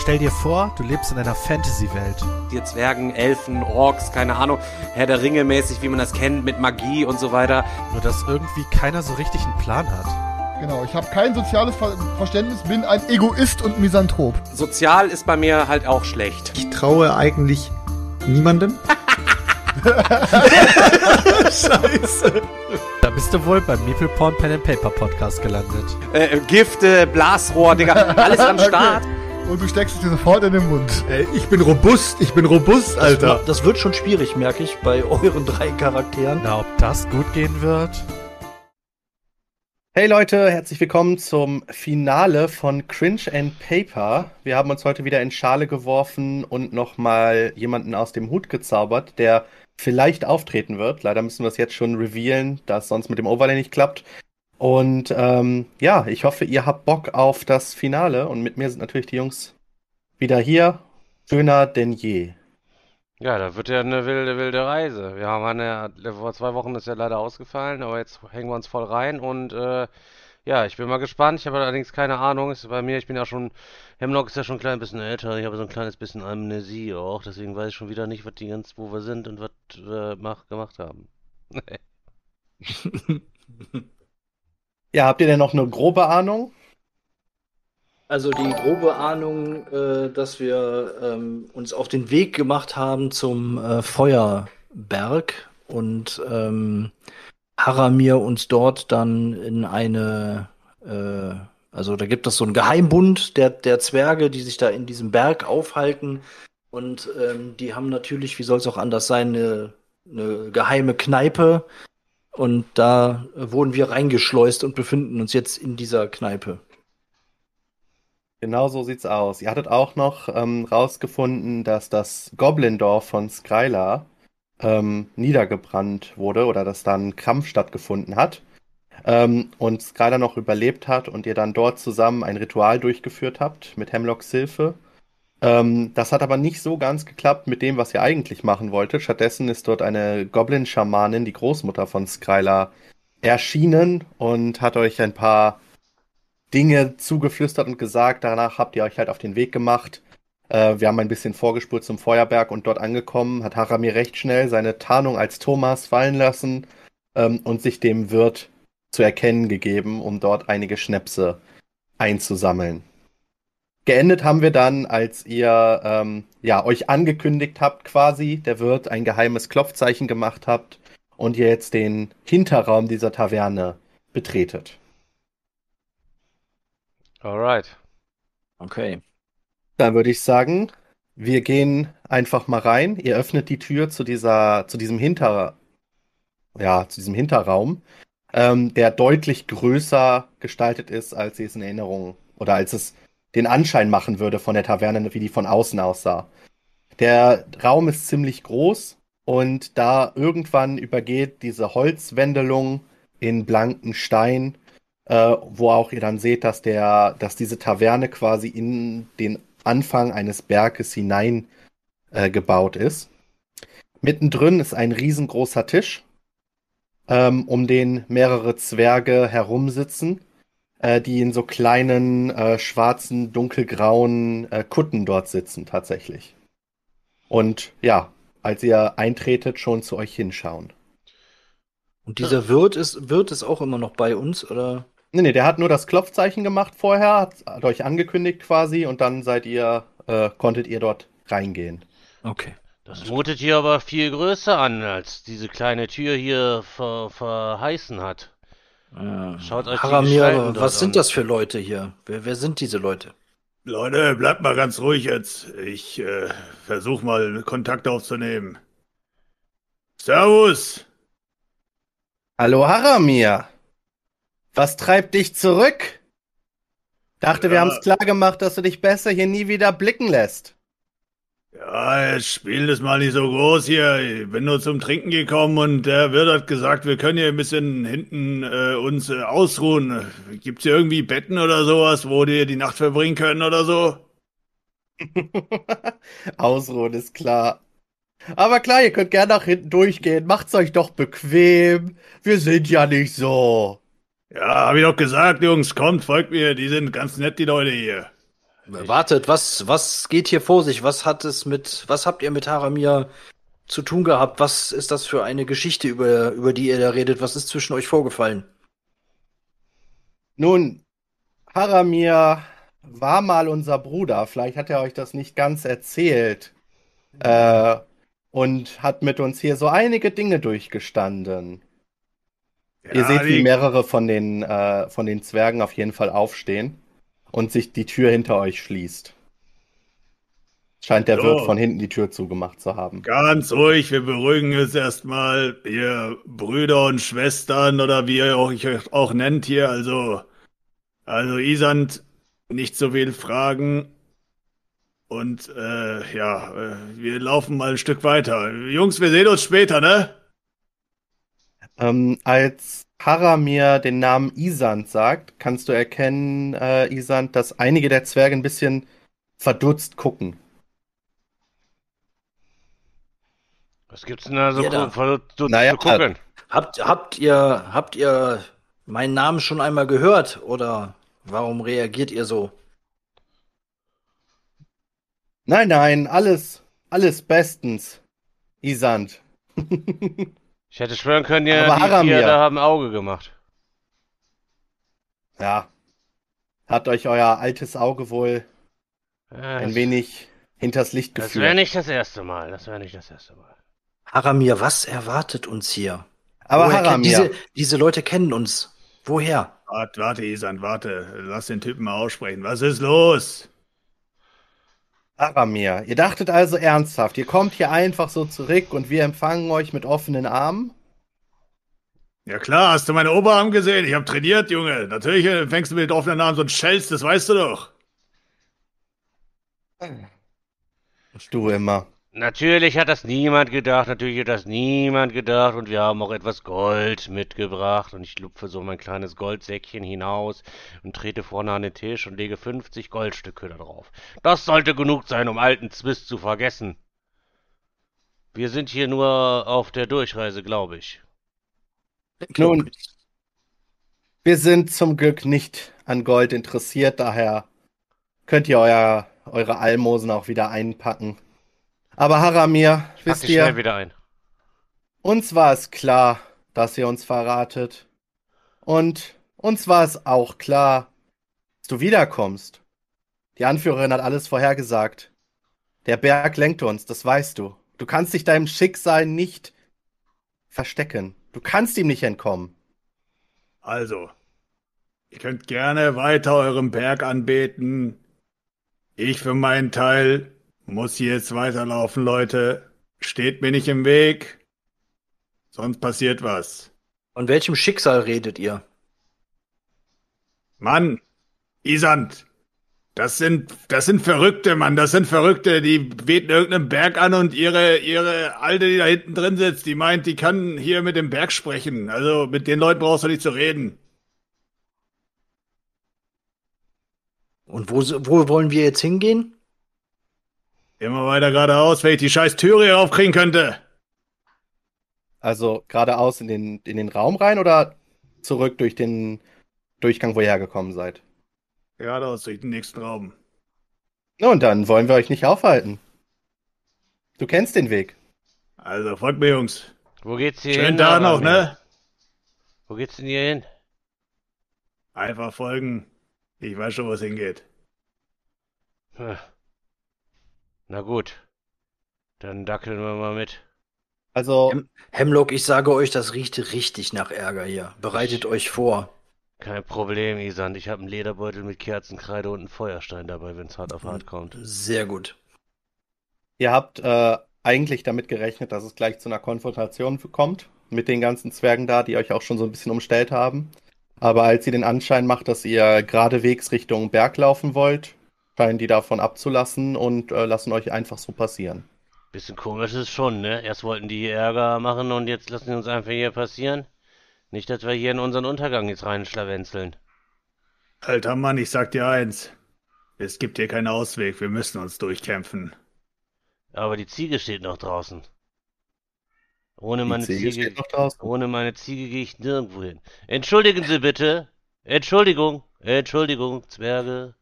Stell dir vor, du lebst in einer Fantasy-Welt. Die Zwergen, Elfen, Orks, keine Ahnung, Herr der Ringe mäßig, wie man das kennt, mit Magie und so weiter. Nur dass irgendwie keiner so richtig einen Plan hat. Genau, ich habe kein soziales Ver Verständnis, bin ein Egoist und Misanthrop. Sozial ist bei mir halt auch schlecht. Ich traue eigentlich niemandem. Scheiße. Da bist du wohl beim Meeple Porn Pen and Paper Podcast gelandet. Äh, Gifte, Blasrohr, Digga, alles am Start. Okay. Und du steckst es dir sofort in den Mund. Ey, ich bin robust, ich bin robust, Alter. Das, das wird schon schwierig, merke ich, bei euren drei Charakteren. Na, ob das gut gehen wird? Hey Leute, herzlich willkommen zum Finale von Cringe and Paper. Wir haben uns heute wieder in Schale geworfen und nochmal jemanden aus dem Hut gezaubert, der vielleicht auftreten wird. Leider müssen wir es jetzt schon revealen, da es sonst mit dem Overlay nicht klappt. Und ähm, ja, ich hoffe, ihr habt Bock auf das Finale. Und mit mir sind natürlich die Jungs wieder hier. Schöner denn je. Ja, da wird ja eine wilde, wilde Reise. Wir haben eine, vor zwei Wochen ist ja leider ausgefallen, aber jetzt hängen wir uns voll rein und äh, ja, ich bin mal gespannt. Ich habe allerdings keine Ahnung. Ist bei mir, ich bin ja schon, Hemlock ist ja schon ein klein bisschen älter. Ich habe so ein kleines bisschen Amnesie auch. Deswegen weiß ich schon wieder nicht, was die ganz, wo wir sind und was wir mach, gemacht haben. ja, habt ihr denn noch eine grobe Ahnung? Also die grobe Ahnung, äh, dass wir ähm, uns auf den Weg gemacht haben zum äh, Feuerberg und ähm, Haramir uns dort dann in eine, äh, also da gibt es so einen Geheimbund der, der Zwerge, die sich da in diesem Berg aufhalten. Und ähm, die haben natürlich, wie soll es auch anders sein, eine, eine geheime Kneipe. Und da wurden wir reingeschleust und befinden uns jetzt in dieser Kneipe. Genau so sieht's aus. Ihr hattet auch noch ähm, rausgefunden, dass das Goblin-Dorf von Skryla ähm, niedergebrannt wurde oder dass da ein Kampf stattgefunden hat ähm, und Skryla noch überlebt hat und ihr dann dort zusammen ein Ritual durchgeführt habt mit Hemlocks Hilfe. Ähm, das hat aber nicht so ganz geklappt mit dem, was ihr eigentlich machen wolltet. Stattdessen ist dort eine Goblin-Schamanin, die Großmutter von Skryla, erschienen und hat euch ein paar Dinge zugeflüstert und gesagt. Danach habt ihr euch halt auf den Weg gemacht. Äh, wir haben ein bisschen vorgespurt zum Feuerberg und dort angekommen hat Haramir recht schnell seine Tarnung als Thomas fallen lassen ähm, und sich dem Wirt zu erkennen gegeben, um dort einige Schnäpse einzusammeln. Geendet haben wir dann, als ihr ähm, ja, euch angekündigt habt, quasi, der Wirt ein geheimes Klopfzeichen gemacht habt und ihr jetzt den Hinterraum dieser Taverne betretet. Alright. Okay. Dann würde ich sagen, wir gehen einfach mal rein. Ihr öffnet die Tür zu dieser, zu diesem Hinter, ja, zu diesem Hinterraum, ähm, der deutlich größer gestaltet ist, als sie es in Erinnerung oder als es den Anschein machen würde von der Taverne, wie die von außen aussah. Der Raum ist ziemlich groß und da irgendwann übergeht diese Holzwändelung in blanken Stein äh, wo auch ihr dann seht, dass der, dass diese Taverne quasi in den Anfang eines Berges hinein äh, gebaut ist. Mittendrin ist ein riesengroßer Tisch, ähm, um den mehrere Zwerge herumsitzen, äh, die in so kleinen äh, schwarzen, dunkelgrauen äh, Kutten dort sitzen tatsächlich. Und ja, als ihr eintretet, schon zu euch hinschauen. Und dieser Wirt ist, Wirt ist auch immer noch bei uns, oder? Nee, nee, der hat nur das Klopfzeichen gemacht vorher, hat, hat euch angekündigt quasi und dann seid ihr, äh, konntet ihr dort reingehen. Okay. Das mutet hier aber viel größer an, als diese kleine Tür hier ver verheißen hat. Ja. Schaut euch Haramir, die was sind das für Leute hier? Wer, wer sind diese Leute? Leute, bleibt mal ganz ruhig jetzt. Ich äh, versuche mal Kontakt aufzunehmen. Servus! Hallo Haramir! Was treibt dich zurück? Dachte, ja. wir haben es klar gemacht, dass du dich besser hier nie wieder blicken lässt. Ja, jetzt spielt es mal nicht so groß hier. Ich bin nur zum Trinken gekommen und der Wirt hat gesagt, wir können hier ein bisschen hinten äh, uns äh, ausruhen. Gibt's hier irgendwie Betten oder sowas, wo die die Nacht verbringen können oder so? ausruhen ist klar. Aber klar, ihr könnt gerne nach hinten durchgehen. Macht's euch doch bequem. Wir sind ja nicht so. Ja, hab ich doch gesagt, Jungs, kommt, folgt mir, die sind ganz nett, die Leute hier. Wartet, was, was geht hier vor sich? Was hat es mit, was habt ihr mit Haramir zu tun gehabt? Was ist das für eine Geschichte, über, über die ihr da redet? Was ist zwischen euch vorgefallen? Nun, Haramir war mal unser Bruder. Vielleicht hat er euch das nicht ganz erzählt. Äh, und hat mit uns hier so einige Dinge durchgestanden. Ihr seht, wie mehrere von den, äh, von den Zwergen auf jeden Fall aufstehen und sich die Tür hinter euch schließt. Scheint der So. Wirt von hinten die Tür zugemacht zu haben. Ganz ruhig, wir beruhigen uns erstmal, ihr Brüder und Schwestern oder wie ihr euch auch nennt hier. Also, also Isand, nicht so viel Fragen. Und äh, ja, äh, wir laufen mal ein Stück weiter. Jungs, wir sehen uns später, ne? Ähm, als Haramir den Namen Isand sagt, kannst du erkennen, äh, Isand, dass einige der Zwerge ein bisschen verdutzt gucken. Was gibt's denn da so Ja, da. zu, Naja, zu gucken? Habt, habt ihr, habt ihr meinen Namen schon einmal gehört? Oder warum reagiert ihr so? Nein, nein, alles, alles bestens, Isand. Ich hätte schwören können, ihr, Aber die Haramir. vier da haben Auge gemacht. ja, hat euch euer altes Auge wohl Ja, ein wenig hinters Licht das wäre geführt. nicht das erste Mal. Das wäre nicht das erste Mal. Haramir, was erwartet uns hier? Aber Woher Haramir, Diese, diese Leute kennen uns. Woher? Warte, warte, Isand, warte. Lass den Typen mal aussprechen. Was ist los? Haramir, ihr dachtet also ernsthaft, ihr kommt hier einfach so zurück und wir empfangen euch mit offenen Armen? Ja klar, hast du meine Oberarm gesehen? Ich habe trainiert, Junge. Natürlich äh, fängst du mit offenen Namen so ein Schelz, das weißt du doch. Du immer. Natürlich hat das niemand gedacht, natürlich hat das niemand gedacht und wir haben auch etwas Gold mitgebracht und ich lupfe so mein kleines Goldsäckchen hinaus und trete vorne an den Tisch und lege 50 Goldstücke da drauf. Das sollte genug sein, um alten Zwist zu vergessen. Wir sind hier nur auf der Durchreise, glaube ich. Nun, wir sind zum Glück nicht an Gold interessiert, daher könnt ihr euer, eure Almosen auch wieder einpacken. Aber Haramir, Pack wisst dich schnell ihr, wieder ein. uns war es klar, dass ihr uns verratet. Und uns war es auch klar, dass du wiederkommst. Die Anführerin hat alles vorhergesagt. Der Berg lenkt uns, das weißt du. Du kannst dich deinem Schicksal nicht verstecken. Du kannst ihm nicht entkommen. Also, ihr könnt gerne weiter eurem Berg anbeten. Ich für meinen Teil muss hier jetzt weiterlaufen, Leute. Steht mir nicht im Weg. Sonst passiert was. Von welchem Schicksal redet ihr? Mann, Isand, das sind, das sind Verrückte, Mann, das sind Verrückte, die beten irgendeinen Berg an und ihre, ihre Alte, die da hinten drin sitzt, die meint, die kann hier mit dem Berg sprechen. Also mit den Leuten brauchst du nicht zu reden. Und wo, wo wollen wir jetzt hingehen? Immer weiter geradeaus, wenn ich die scheiß Türe hier aufkriegen könnte. Also geradeaus in den, in den Raum rein oder zurück durch den Durchgang, wo ihr hergekommen seid? Geradeaus durch den nächsten Raum. Nun, dann wollen wir euch nicht aufhalten. Du kennst den Weg. Also, folgt mir, Jungs. Wo geht's hier Schön hin? da noch, ne? Wo geht's denn hier hin? Einfach folgen. Ich weiß schon, wo es hingeht. Hm. Na gut. Dann dackeln wir mal mit. Also, Hem Hemlock, ich sage euch, das riecht richtig nach Ärger hier. Bereitet euch vor. Kein Problem, Isand. Ich habe einen Lederbeutel mit Kerzenkreide und einen Feuerstein dabei, wenn's hart auf hart kommt. Sehr gut. ihr habt äh, eigentlich damit gerechnet, dass es gleich zu einer Konfrontation kommt mit den ganzen Zwergen da, die euch auch schon so ein bisschen umstellt haben. Aber als sie den Anschein macht, dass ihr geradewegs Richtung Berg laufen wollt, scheinen die davon abzulassen und äh, lassen euch einfach so passieren. Bisschen komisch ist es schon, ne? Erst wollten die hier Ärger machen und jetzt lassen die uns einfach hier passieren. Nicht, dass wir hier in unseren Untergang jetzt reinschlawenzeln. Alter Mann, ich sag dir eins. Es gibt hier keinen Ausweg. Wir müssen uns durchkämpfen. Aber die Ziege steht noch draußen. Ohne meine Die Ziege Ziege, steht noch draußen. ohne meine Ziege gehe ich nirgendwo hin. Entschuldigen Sie bitte. Entschuldigung. Entschuldigung, Zwerge.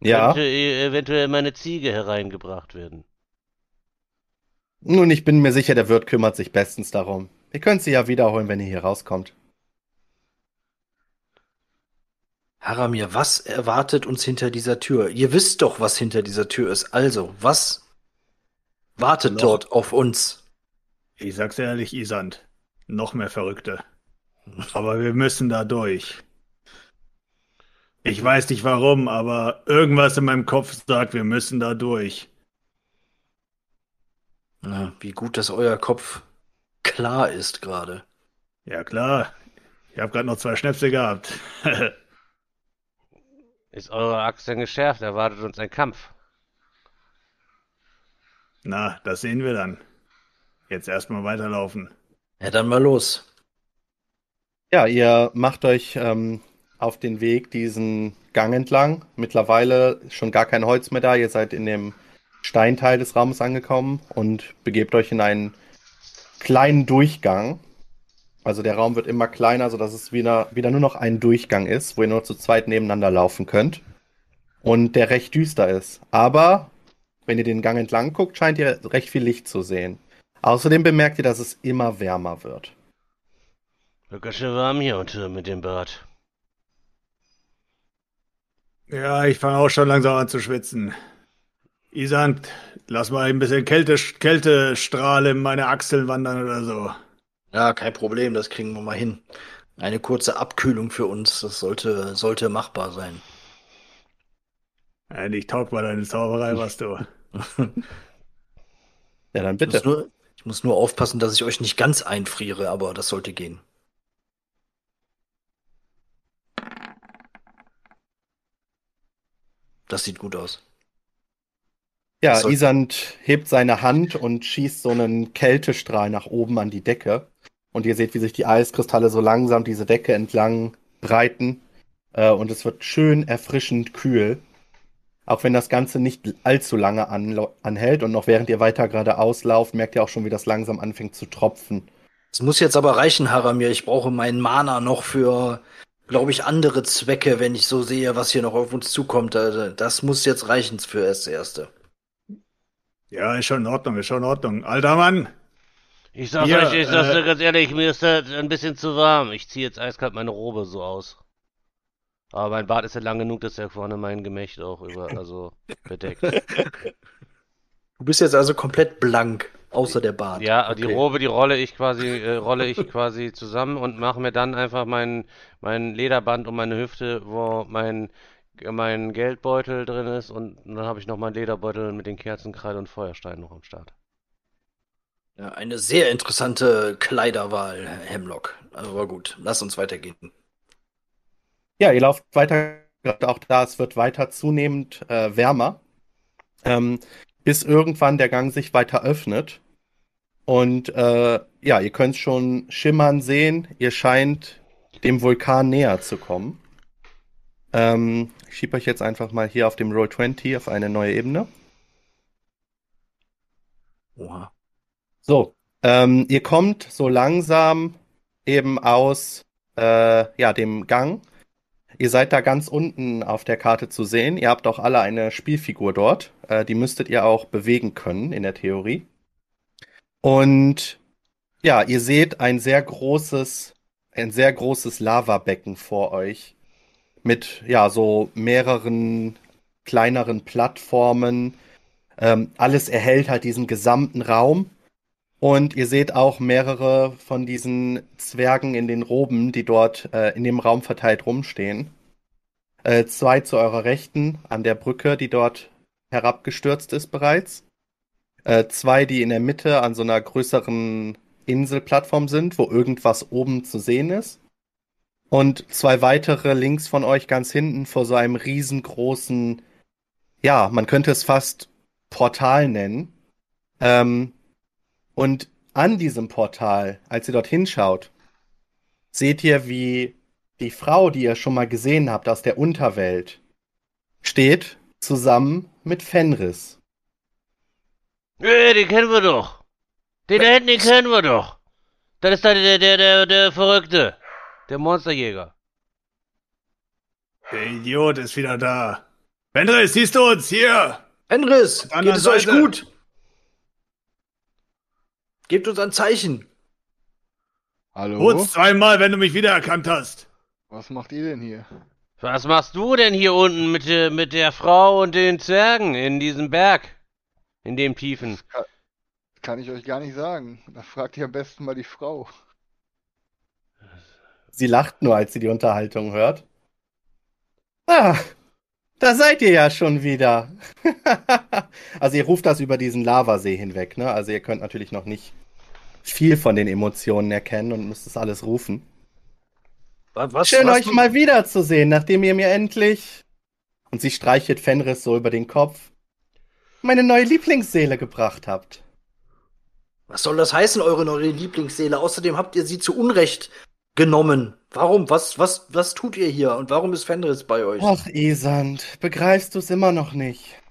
Ja, Könnte e- eventuell meine Ziege hereingebracht werden. nun, ich bin mir sicher, der Wirt kümmert sich bestens darum. Ihr könnt sie ja wiederholen, wenn ihr hier rauskommt. Haramir, was erwartet uns hinter dieser Tür? Ihr wisst doch, was hinter dieser Tür ist. Also, was wartet Noch- dort auf uns? Ich sag's ehrlich, Isand. Noch mehr Verrückte. Aber wir müssen da durch. Ich weiß nicht warum, aber irgendwas in meinem Kopf sagt, wir müssen da durch. Na, wie gut, dass euer Kopf klar ist gerade. Ja klar. Ich habe gerade noch zwei Schnäpse gehabt. Ist eure Axt denn geschärft? Erwartet uns ein Kampf. Na, das sehen wir dann. Jetzt erstmal weiterlaufen. Ja, dann mal los. Ja, ihr macht euch ähm, auf den Weg diesen Gang entlang. Mittlerweile schon gar kein Holz mehr da. Ihr seid in dem Steinteil des Raumes angekommen und begebt euch in einen kleinen Durchgang. Also der Raum wird immer kleiner, sodass es wieder, wieder nur noch ein Durchgang ist, wo ihr nur zu zweit nebeneinander laufen könnt. Und der recht düster ist. Aber wenn ihr den Gang entlang guckt, scheint ihr recht viel Licht zu sehen. Außerdem bemerkt ihr, dass es immer wärmer wird. Wird ganz schön warm hier unten mit dem Bad. Ja, ich fange auch schon langsam an zu schwitzen. Isand, lass mal ein bisschen Kälte, Kältestrahle in meine Achseln wandern oder so. Ja, kein Problem, das kriegen wir mal hin. Eine kurze Abkühlung für uns, das sollte, sollte machbar sein. Ja, nicht taug bei deine Zauberei, was du. Ja, dann Ich muss, bitte. nur, ich muss nur aufpassen, dass ich euch nicht ganz einfriere, aber das sollte gehen. Das sieht gut aus. Ja, soll- Isand hebt seine Hand und schießt so einen Kältestrahl nach oben an die Decke. Und ihr seht, wie sich die Eiskristalle so langsam diese Decke entlang breiten. Äh, und es wird schön erfrischend kühl. Auch wenn das Ganze nicht allzu lange anhält und noch während ihr weiter geradeaus lauft, merkt ihr auch schon, wie das langsam anfängt zu tropfen. Es muss jetzt aber reichen, Haramir. Ich brauche meinen Mana noch für, glaube ich, andere Zwecke, wenn ich so sehe, was hier noch auf uns zukommt. Also, Das muss jetzt reichen für das Erste. Ja, ist schon in Ordnung, ist schon in Ordnung. Alter Mann, Ich sag's Ja, euch, ich sag's äh, dir ganz ehrlich, mir ist das ein bisschen zu warm. Ich ziehe jetzt eiskalt meine Robe so aus. Aber mein Bart ist ja lang genug, dass er vorne mein Gemächt auch über, also bedeckt. Du bist jetzt also komplett blank, außer der Bart. Ja, die Okay. Robe, die rolle ich quasi, äh, rolle ich quasi zusammen und mache mir dann einfach mein, mein Lederband um meine Hüfte, wo mein, mein Geldbeutel drin ist und dann habe ich noch meinen Lederbeutel mit den Kerzenkreide und Feuersteinen noch am Start. Ja, eine sehr interessante Kleiderwahl, Hemlock. Aber gut, lass uns weitergehen. Ja, ihr lauft weiter, auch da, es wird weiter zunehmend äh, wärmer, ähm, bis irgendwann der Gang sich weiter öffnet. Und äh, ja, ihr könnt schon schimmern sehen, ihr scheint dem Vulkan näher zu kommen. Ähm, ich schiebe euch jetzt einfach mal hier auf dem Roll 20 auf eine neue Ebene. Oha. So, ähm, ihr kommt so langsam eben aus äh, ja, dem Gang. Ihr seid da ganz unten auf der Karte zu sehen. Ihr habt auch alle eine Spielfigur dort. Äh, die müsstet ihr auch bewegen können in der Theorie. Und ja, ihr seht ein sehr großes, ein sehr großes Lavabecken vor euch. Mit ja, so mehreren kleineren Plattformen. Ähm, alles erhält halt diesen gesamten Raum. Und ihr seht auch mehrere von diesen Zwergen in den Roben, die dort äh, in dem Raum verteilt rumstehen. Äh, zwei zu eurer Rechten an der Brücke, die dort herabgestürzt ist bereits. Äh, zwei, die in der Mitte an so einer größeren Inselplattform sind, wo irgendwas oben zu sehen ist. Und zwei weitere links von euch ganz hinten vor so einem riesengroßen, ja, man könnte es fast Portal nennen. Ähm, und an diesem Portal, als ihr dort hinschaut, seht ihr, wie die Frau, die ihr schon mal gesehen habt aus der Unterwelt, steht zusammen mit Fenris. Äh, den kennen wir doch. Den da hinten, den kennen wir doch. Das ist da der, der, der, der Verrückte. Der Monsterjäger. der Idiot ist wieder da. Fenris, siehst du uns hier? Fenris, der geht es euch Seite. gut? Gebt uns ein Zeichen. Hallo? Kurz zweimal, wenn du mich wiedererkannt hast. Was macht ihr denn hier? Was machst du denn hier unten mit, der- mit der Frau und den Zwergen in diesem Berg? In dem Tiefen? Kann ich euch gar nicht sagen. Da fragt ihr am besten mal die Frau. Sie lacht nur, als sie die Unterhaltung hört. Ah, da seid ihr ja schon wieder. also ihr ruft das über diesen Lavasee hinweg, ne? Also ihr könnt natürlich noch nicht viel von den Emotionen erkennen und müsst es alles rufen. Wa- Was, Schön was, euch mal wiederzusehen, nachdem ihr mir endlich. Und sie streichelt Fenris so über den Kopf. Meine neue Lieblingsseele gebracht habt. was soll das heißen, eure neue Lieblingsseele? Außerdem habt ihr sie zu Unrecht genommen. Warum? Was, was, was tut ihr hier? Und warum ist Fenris bei euch? Ach, Isand, begreifst du's immer noch nicht?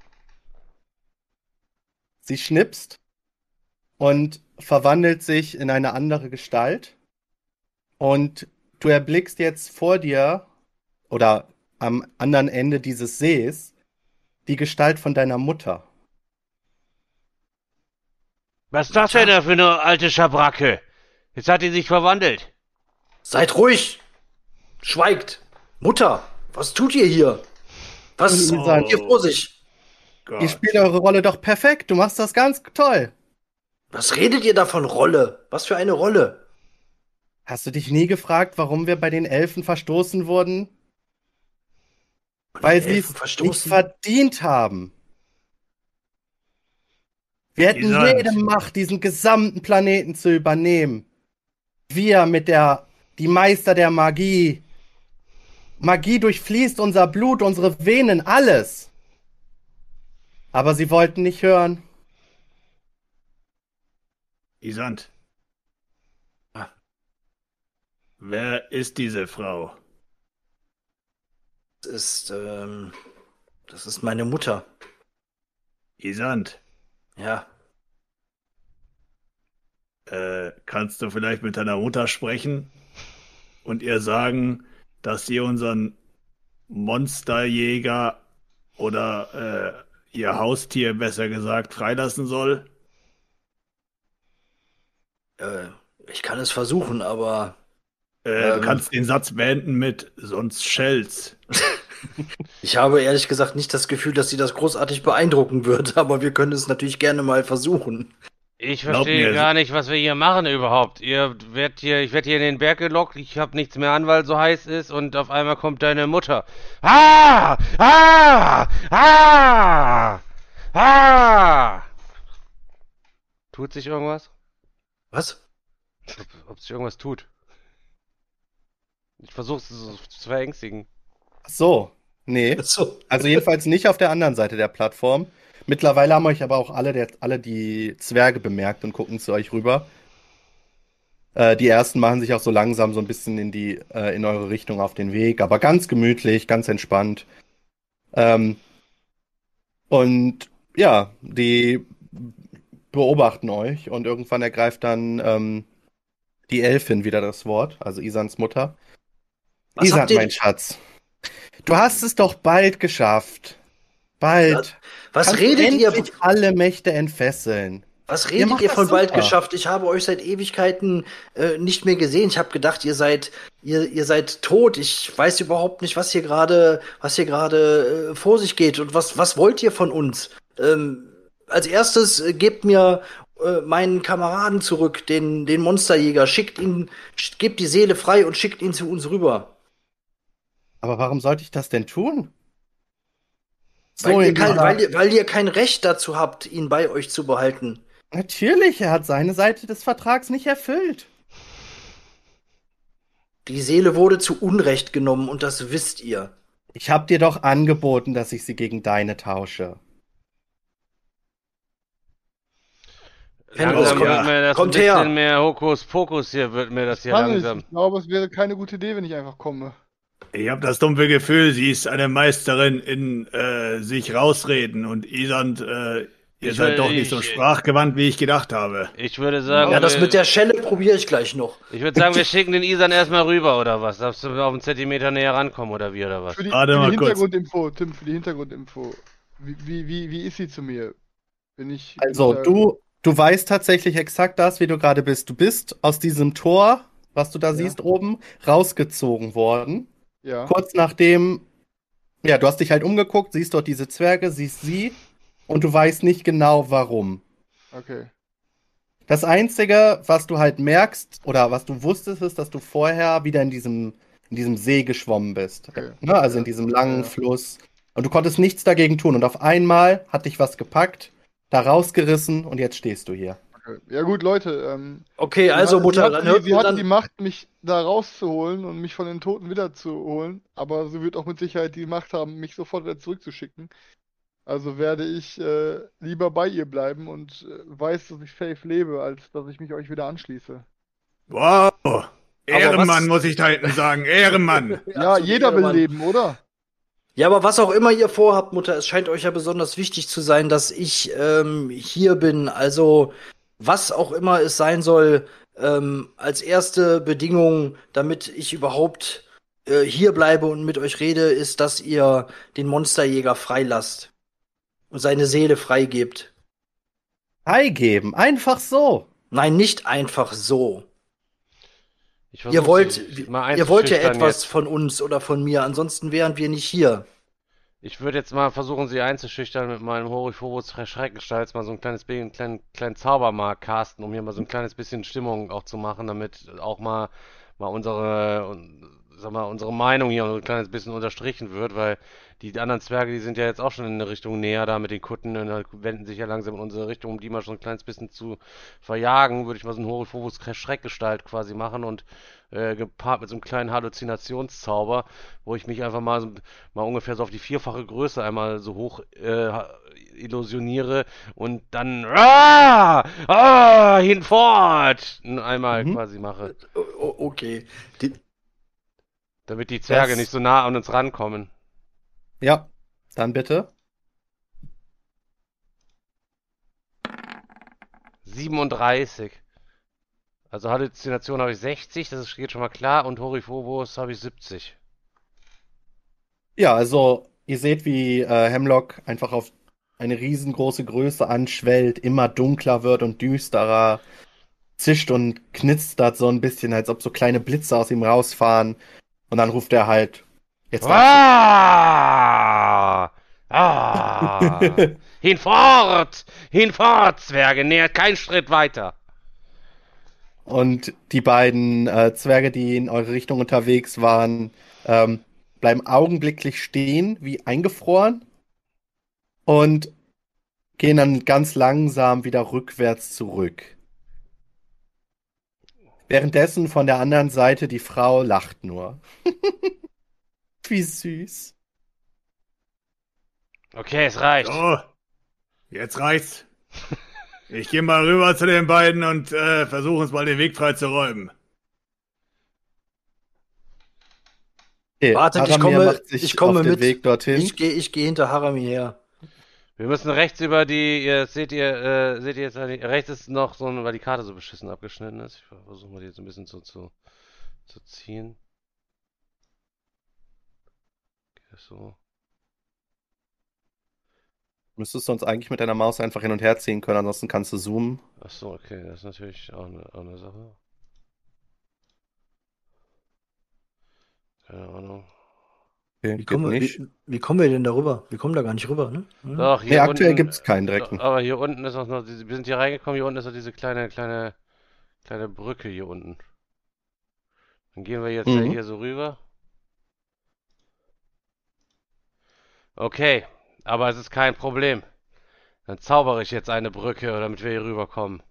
Sie schnipst und verwandelt sich in eine andere Gestalt. Und du erblickst jetzt vor dir oder am anderen Ende dieses Sees die Gestalt von deiner Mutter. Was ist das denn da für eine alte Schabracke? Jetzt hat die sich verwandelt. Seid ruhig! Schweigt! Mutter, was tut ihr hier? Was Oh. habt ihr vor sich? Ihr Gott. spielt eure Rolle doch perfekt. Du machst das ganz toll. Was redet ihr da von Rolle? Was für eine Rolle? Hast du dich nie gefragt, warum wir bei den Elfen verstoßen wurden? Weil sie es nicht verdient haben. Wir hätten jede Macht, diesen gesamten Planeten zu übernehmen. Wir mit der, die Meister der Magie. Magie durchfließt unser Blut, unsere Venen, alles. Aber sie wollten nicht hören. Isand. Ah. Wer ist diese Frau? Das ist, ähm, das ist meine Mutter. Isand, Ja. äh, kannst du vielleicht mit deiner Mutter sprechen und ihr sagen, dass sie unseren Monsterjäger oder äh, ihr Haustier besser gesagt freilassen soll? Äh, ich kann es versuchen, aber Äh, Ähm. Du kannst den Satz beenden mit sonst schellt's. ich habe ehrlich gesagt nicht das Gefühl, dass sie das großartig beeindrucken wird. Aber wir können es natürlich gerne mal versuchen. Ich verstehe mir, gar nicht, was wir hier machen überhaupt. Ihr werdet hier, ich werde hier in den Berg gelockt, ich habe nichts mehr an, weil so heiß ist und auf einmal kommt deine Mutter. Ah! Ah! Ah! Ah! Tut sich irgendwas? Was? Ob, ob sich irgendwas tut? Ich versuche es zu verängstigen. Ach So, nee. So. Also jedenfalls nicht auf der anderen Seite der Plattform. Mittlerweile haben euch aber auch alle, der, alle die Zwerge bemerkt und gucken zu euch rüber. Äh, die ersten machen sich auch so langsam so ein bisschen in die, äh, in eure Richtung auf den Weg, aber ganz gemütlich, ganz entspannt. Ähm, und ja, die beobachten euch und irgendwann ergreift dann ähm, die Elfin wieder das Wort, also Isans Mutter. Was Isan, mein Schatz. Du hast es doch bald geschafft. Bald. was redet ihr? alle Mächte entfesseln. Was Ihr redet ihr das von bald geschafft? Ich habe euch seit Ewigkeiten äh, nicht mehr gesehen. Ich habe gedacht, ihr seid ihr, ihr seid tot. Ich weiß überhaupt nicht, was hier gerade was hier gerade äh, vor sich geht und was was wollt ihr von uns? Ähm, als erstes äh, gebt mir äh, meinen Kameraden zurück, den den Monsterjäger. Schickt ihn, gebt die Seele frei und schickt ihn zu uns rüber. Aber warum sollte ich das denn tun? Weil, ihr in kein, weil, ihr, weil ihr kein Recht dazu habt, ihn bei euch zu behalten. Natürlich, er hat seine Seite des Vertrags nicht erfüllt. Die Seele wurde zu Unrecht genommen und das wisst ihr. Ich hab dir doch angeboten, dass ich sie gegen deine tausche. Fenris, Langsam kommt- wird mir das kommt ein bisschen her. mehr Hokuspokus hier, wird mir das hier langsam. ich glaube, es wäre keine gute Idee, wenn ich einfach komme. Ich habe das dumpfe Gefühl, sie ist eine Meisterin in äh, sich rausreden und Isand, äh, Ihr Ich seid will- doch nicht so ich- sprachgewandt, wie ich gedacht habe. Ich würde sagen, Ja, das wir- mit der Schelle probiere ich gleich noch. ich würde sagen, wir schicken den Isan erstmal rüber oder was? Darfst du auf einen Zentimeter näher rankommen oder wie oder was? Für die, Warte für mal die kurz. Hintergrundinfo, Tim, für die Hintergrundinfo. Wie, wie, wie, wie ist sie zu mir? Bin ich. Also, da- du, du weißt tatsächlich exakt das, wie du gerade bist. Du bist aus diesem Tor, was du da siehst oben, rausgezogen worden. Ja. Kurz nachdem, ja, du hast dich halt umgeguckt, siehst dort diese Zwerge, siehst sie und du weißt nicht genau warum. Okay. Das Einzige, was du halt merkst oder was du wusstest, ist, dass du vorher wieder in diesem, in diesem See geschwommen bist. Okay. Ne? Also in Ja. diesem langen Ja. Fluss. Und du konntest nichts dagegen tun. Und auf einmal hat dich was gepackt, da rausgerissen und jetzt stehst du hier. Okay. Ja, gut, Leute. Ähm, Okay, sie also hat- Mutter, sie, hat, dann die, hört sie hatte die Macht, mich da rauszuholen und mich von den Toten wiederzuholen. Aber sie wird auch mit Sicherheit die Macht haben, mich sofort wieder zurückzuschicken. Also werde ich äh, lieber bei ihr bleiben und äh, weiß, dass ich safe lebe, als dass ich mich euch wieder anschließe. Wow! Ehrenmann, was- muss ich da hinten sagen. Ehrenmann! Ja, absolut, jeder will Mann. leben, oder? Ja, aber was auch immer ihr vorhabt, Mutter, es scheint euch ja besonders wichtig zu sein, dass ich ähm, hier bin. Also, was auch immer es sein soll, ähm, als erste Bedingung, damit ich überhaupt äh, hier bleibe und mit euch rede, ist, dass ihr den Monsterjäger freilasst und seine Seele freigebt. Freigeben, einfach so. Nein, nicht einfach so. Ich Ihr wollt, mal ihr wollt ja etwas jetzt. von uns oder von mir, ansonsten wären wir nicht hier. Ich würde jetzt mal versuchen, sie einzuschüchtern mit meinem Horiphobos Schreckgestalt, mal so ein kleines bisschen, kleinen, kleinen Zauber mal casten, um hier mal so ein kleines bisschen Stimmung auch zu machen, damit auch mal, mal unsere, un- sag mal, unsere Meinung hier ein kleines bisschen unterstrichen wird, weil die anderen Zwerge, die sind ja jetzt auch schon in eine Richtung näher da mit den Kutten und da wenden sich ja langsam in unsere Richtung, um die mal schon ein kleines bisschen zu verjagen, würde ich mal so einen Horiphobos Schreckgestalt quasi machen und äh, gepaart mit so einem kleinen Halluzinationszauber, wo ich mich einfach mal, so, mal ungefähr so auf die vierfache Größe einmal so hoch äh, illusioniere und dann ah, ah, hinfort einmal Mhm. quasi mache, okay. Die, damit die Zwerge Das- nicht so nah an uns rankommen. Ja, dann bitte. 37. Also Halluzination habe ich 60, das ist- geht schon mal klar, und Horiphobos habe ich 70. Ja, also ihr seht, wie äh, Hemlock einfach auf eine riesengroße Größe anschwellt, immer dunkler wird und düsterer, zischt und knistert so ein bisschen, als ob so kleine Blitze aus ihm rausfahren. Und dann ruft er halt, jetzt Ah! Ah! Hinfort! Hinfort, Zwerge! Nähert keinen Schritt weiter! Und die beiden äh, Zwerge, die in eure Richtung unterwegs waren, ähm, bleiben augenblicklich stehen, wie eingefroren. Und gehen dann ganz langsam wieder rückwärts zurück. Währenddessen von der anderen Seite die Frau lacht nur. Wie süß. Okay, es reicht. So, jetzt reicht's. Ich gehe mal rüber zu den beiden und äh, versuche uns mal den Weg frei zu räumen. Okay, Wartet, ich komme- macht sich ich komme auf den mit. Ich gehe ich geh hinter Harami her. Wir müssen rechts über die, ihr seht ihr, äh, seht ihr jetzt, rechts ist noch so, ein- weil die Karte so beschissen abgeschnitten ist. Ich versuche mal die jetzt ein bisschen so zu, zu ziehen. Okay, so. Müsstest du uns eigentlich mit deiner Maus einfach hin und her ziehen können, ansonsten kannst du zoomen. Ach so, okay, das ist natürlich auch eine, auch eine Sache. Keine Ahnung. Okay, Wie kommen, wir, nicht. wie, wie kommen wir denn darüber? Wir kommen da gar nicht rüber, ne? Hm? Doch, hier Nee, aktuell unten, gibt's keinen direkten. Aber hier unten ist auch noch, diese, wir sind hier reingekommen, hier unten ist noch diese kleine, kleine, kleine Brücke hier unten. Dann gehen wir jetzt Mhm. hier so rüber. Okay, aber es ist kein Problem. Dann zaubere ich jetzt eine Brücke, damit wir hier rüberkommen.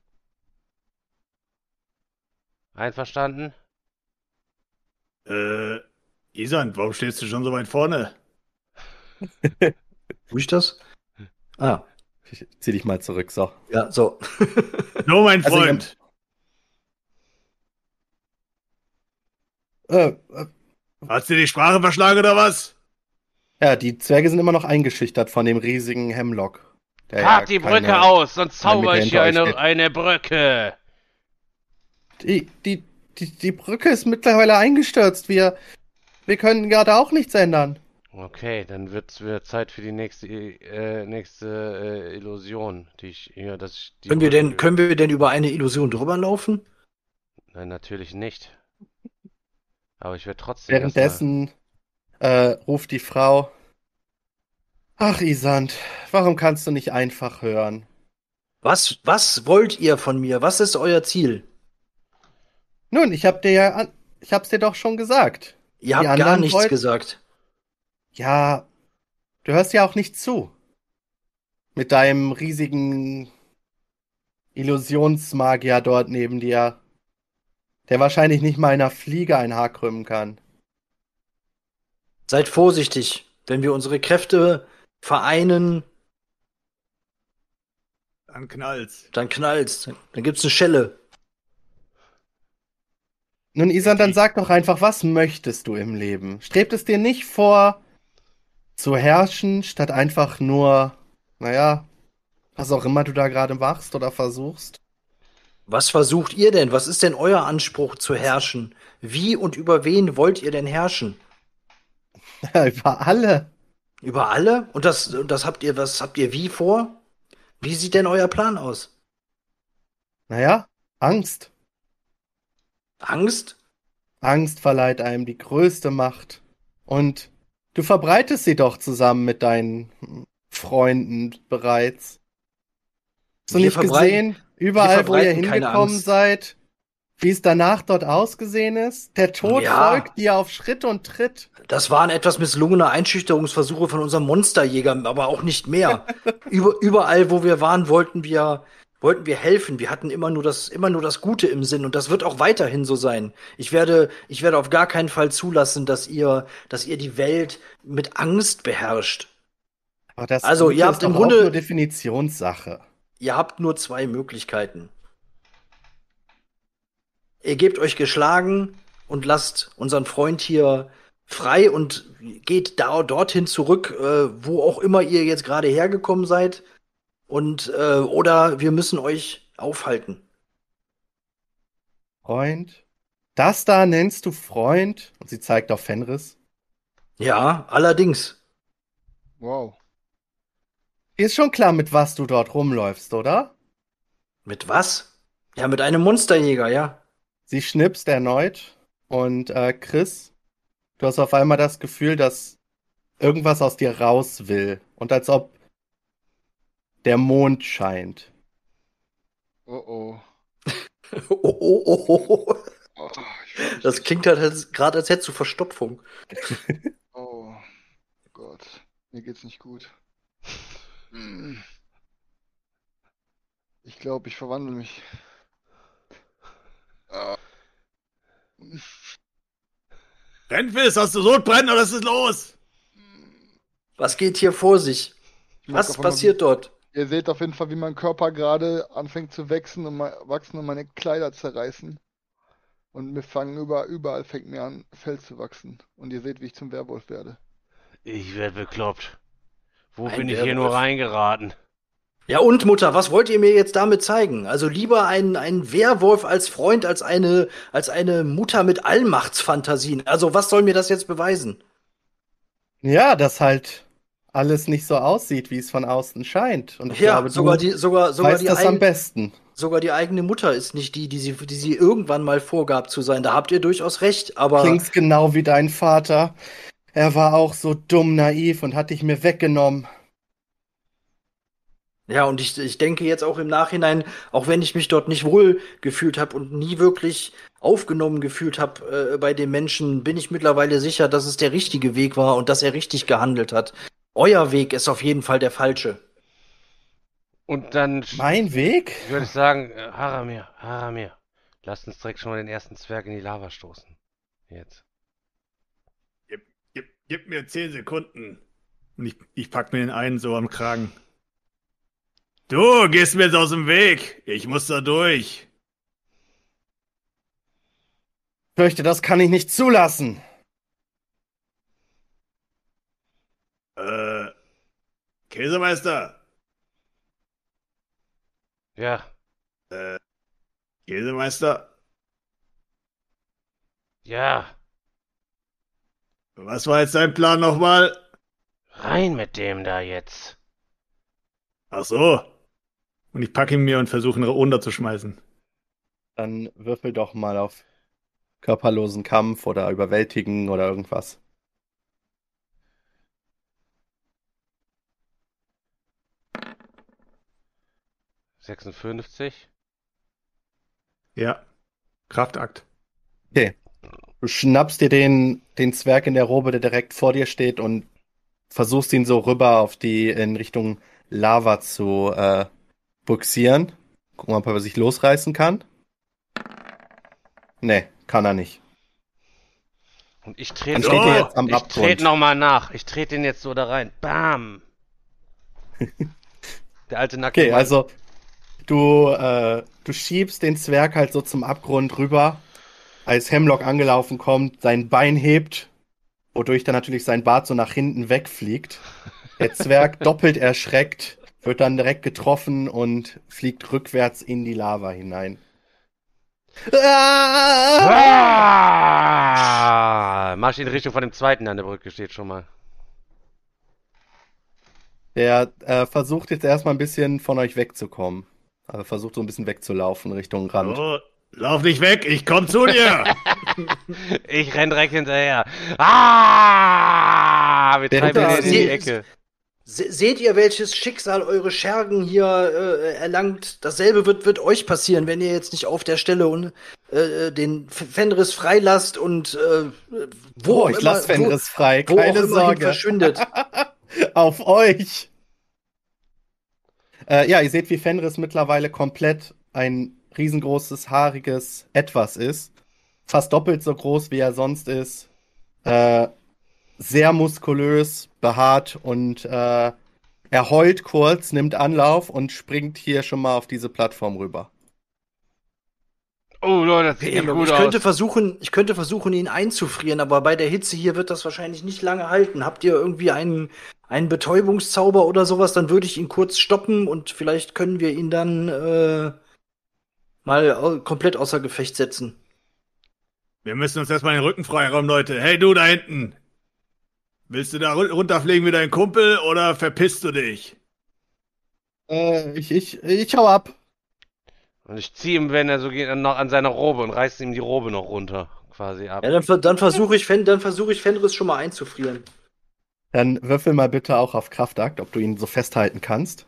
Einverstanden? Äh, Isan, warum stehst du schon so weit vorne? Tue ich das? Ah, Ich zieh dich mal zurück, so. ja, so. So, mein Also, Freund. Äh, äh, Hast du die Sprache verschlagen oder was? ja, die Zwerge sind immer noch eingeschüchtert von dem riesigen Hemlock. Fahrt ja die Brücke keine- aus, sonst zauber ich hier eine, eine Brücke. Die, die, die, die Brücke ist mittlerweile eingestürzt. Wir, wir können gerade auch nichts ändern. Okay, dann wird's wieder Zeit für die nächste, äh, nächste äh, Illusion, die ich, ja, dass ich die Können wir denn, können wir denn über eine Illusion drüber laufen? Nein, natürlich nicht. Aber ich werde trotzdem Währenddessen äh, ruft die Frau. Ach, Isand, warum kannst du nicht einfach hören? Was, was wollt ihr von mir? Was ist euer Ziel? Nun, ich hab dir ja, an, ich hab's dir doch schon gesagt. Ihr habt gar nichts wollten- gesagt. Ja, du hörst ja auch nicht zu. Mit deinem riesigen Illusionsmagier dort neben dir, der wahrscheinlich nicht mal einer Fliege ein Haar krümmen kann. Seid vorsichtig, wenn wir unsere Kräfte vereinen, Dann knallt's. dann knallt's. Dann gibt's eine Schelle. Nun, Isan, dann sag doch einfach, was möchtest du im Leben? Strebt es dir nicht vor, zu herrschen, statt einfach nur, naja, was auch immer du da gerade machst oder versuchst? Was versucht ihr denn? Was ist denn euer Anspruch zu herrschen? Wie und über wen wollt ihr denn herrschen? Über alle. Über alle? Und das, und das habt ihr, was habt ihr wie vor? Wie sieht denn euer Plan aus? Naja, Angst. Angst? Angst verleiht einem die größte Macht. Und du verbreitest sie doch zusammen mit deinen Freunden bereits. Hast du Wir nicht gesehen, überall, wo ihr hingekommen seid, wie es danach dort ausgesehen ist? Der Tod Ja. folgt dir auf Schritt und Tritt. Das waren etwas misslungene Einschüchterungsversuche von unserem Monsterjäger, aber auch nicht mehr. Über, überall, wo wir waren, wollten wir, wollten wir helfen. Wir hatten immer nur das, immer nur das Gute im Sinn und das wird auch weiterhin so sein. Ich werde, ich werde auf gar keinen Fall zulassen, dass ihr, dass ihr die Welt mit Angst beherrscht. Aber das Also, Gute ihr ist habt im Grunde- nur Definitionssache. Ihr habt nur zwei Möglichkeiten. Ihr gebt euch geschlagen und lasst unseren Freund hier frei und geht da dorthin zurück, äh, wo auch immer ihr jetzt gerade hergekommen seid. Und äh, oder wir müssen euch aufhalten. Freund? Das da nennst du Freund? Und sie zeigt auf Fenris. Ja, allerdings. Wow. Ist schon klar, mit was du dort rumläufst, oder? Mit was? Ja, mit einem Monsterjäger, ja. Sie schnipst erneut und äh, Chris, du hast auf einmal das Gefühl, dass irgendwas aus dir raus will und als ob der Mond scheint. Oh oh. Oh, oh, oh, oh. oh ich, Das klingt halt als- gerade, als hättest du Verstopfung. oh Gott. Mir geht's nicht gut. Hm. Ich glaube, ich verwandle mich. Ah. Renfis, hast du Sodbrennen oder was ist los? Was geht hier vor sich? Was passiert dort? Ihr seht auf jeden Fall, wie mein Körper gerade anfängt zu wachsen und, wachsen und meine Kleider zerreißen. Und mir fangen über, überall fängt mir an, Fell zu wachsen. Und ihr seht, wie ich zum Werwolf werde. Ich werde bekloppt. Wo Ein bin ich hier Werwolf. nur reingeraten? Ja und Mutter, was wollt ihr mir jetzt damit zeigen? Also lieber ein, ein Werwolf als Freund als eine, als eine Mutter mit Allmachtsfantasien. Also was soll mir das jetzt beweisen? Ja, dass halt alles nicht so aussieht, wie es von außen scheint. Und ich Ja, glaube, sogar du die, sogar, sogar weißt die, das am besten. sogar die eigene Mutter ist nicht die, die sie, die sie irgendwann mal vorgab zu sein. Da habt ihr durchaus recht, aber Klingst genau wie dein Vater. Er war auch so dumm naiv und hat dich mir weggenommen. Ja, und ich, ich denke jetzt auch im Nachhinein, auch wenn ich mich dort nicht wohl gefühlt habe und nie wirklich aufgenommen gefühlt habe äh, bei den Menschen, bin ich mittlerweile sicher, dass es der richtige Weg war und dass er richtig gehandelt hat. Euer Weg ist auf jeden Fall der falsche. Und dann Mein Weg? würde ich sagen, äh, Haramir, Haramir, lasst uns direkt schon mal den ersten Zwerg in die Lava stoßen. Jetzt. Gib, gib, gib mir 10 Sekunden. Und ich, ich pack mir den einen so am Kragen. Du gehst mir jetzt aus dem Weg. Ich muss da durch. Fürchte, das kann ich nicht zulassen. Äh, Käsemeister, Ja, Äh, Käsemeister, ja, was war jetzt dein Plan nochmal? rein mit dem da jetzt. Ach so. Und ich packe ihn mir und versuche ihn runterzuschmeißen. Dann würfel doch mal auf körperlosen Kampf oder überwältigen oder irgendwas. Sechsundfünfzig. Ja. Kraftakt. Du schnappst dir den, den Zwerg in der Robe, der direkt vor dir steht und versuchst ihn so rüber auf die, in Richtung Lava zu äh, buxieren. Gucken wir mal, ob er sich losreißen kann. Nee, kann er nicht. Und ich trete Oh, jetzt am ich trete Abgrund. nochmal nach. Ich trete den jetzt so da rein. Bam. Der alte nackte Okay, also du, äh, du schiebst den Zwerg halt so zum Abgrund rüber, als Hemlock angelaufen kommt, sein Bein hebt, wodurch dann natürlich sein Bart so nach hinten wegfliegt. Der Zwerg doppelt erschreckt, wird dann direkt getroffen und fliegt rückwärts in die Lava hinein. Ah! Ah! Marsch in Richtung von dem zweiten, der an der Brücke steht schon mal. Der äh, versucht jetzt erstmal ein bisschen von euch wegzukommen. Also versucht so ein bisschen wegzulaufen Richtung Rand. Oh, lauf nicht weg, ich komm zu dir. Ich renn direkt hinterher. Ah! Wir treiben ihn in die Ecke. Se seht ihr, welches Schicksal eure Schergen hier äh, erlangt? Dasselbe wird, wird euch passieren, wenn ihr jetzt nicht auf der Stelle und, äh, den F- Fenris freilasst und äh, wo Oh, ich immer, lass Fenris frei, wo, wo auch keine Sorge. verschwindet. Auf euch! Äh, ja, ihr seht, wie Fenris mittlerweile komplett ein riesengroßes, haariges Etwas ist. Fast doppelt so groß, wie er sonst ist. Äh, sehr muskulös, behaart und äh, er heult kurz, nimmt Anlauf und springt hier schon mal auf diese Plattform rüber. Oh Leute, das sieht nicht gut ich könnte aus. versuchen, ich könnte versuchen, ihn einzufrieren, aber bei der Hitze hier wird das wahrscheinlich nicht lange halten. Habt ihr irgendwie einen, einen Betäubungszauber oder sowas? Dann würde ich ihn kurz stoppen und vielleicht können wir ihn dann äh, mal komplett außer Gefecht setzen. Wir müssen uns erstmal den Rücken freiräumen, Leute. Hey, du da hinten. Willst du da run- runterfliegen wie dein Kumpel oder verpisst du dich? Äh, ich, ich, ich hau ab. Und ich ziehe ihm, wenn er so geht, noch an seiner Robe und reiße ihm die Robe noch runter. Quasi ab. Ja, dann, dann versuche ich, Fen dann versuche ich Fenris schon mal einzufrieren. Dann würfel mal bitte auch auf Kraftakt, ob du ihn so festhalten kannst.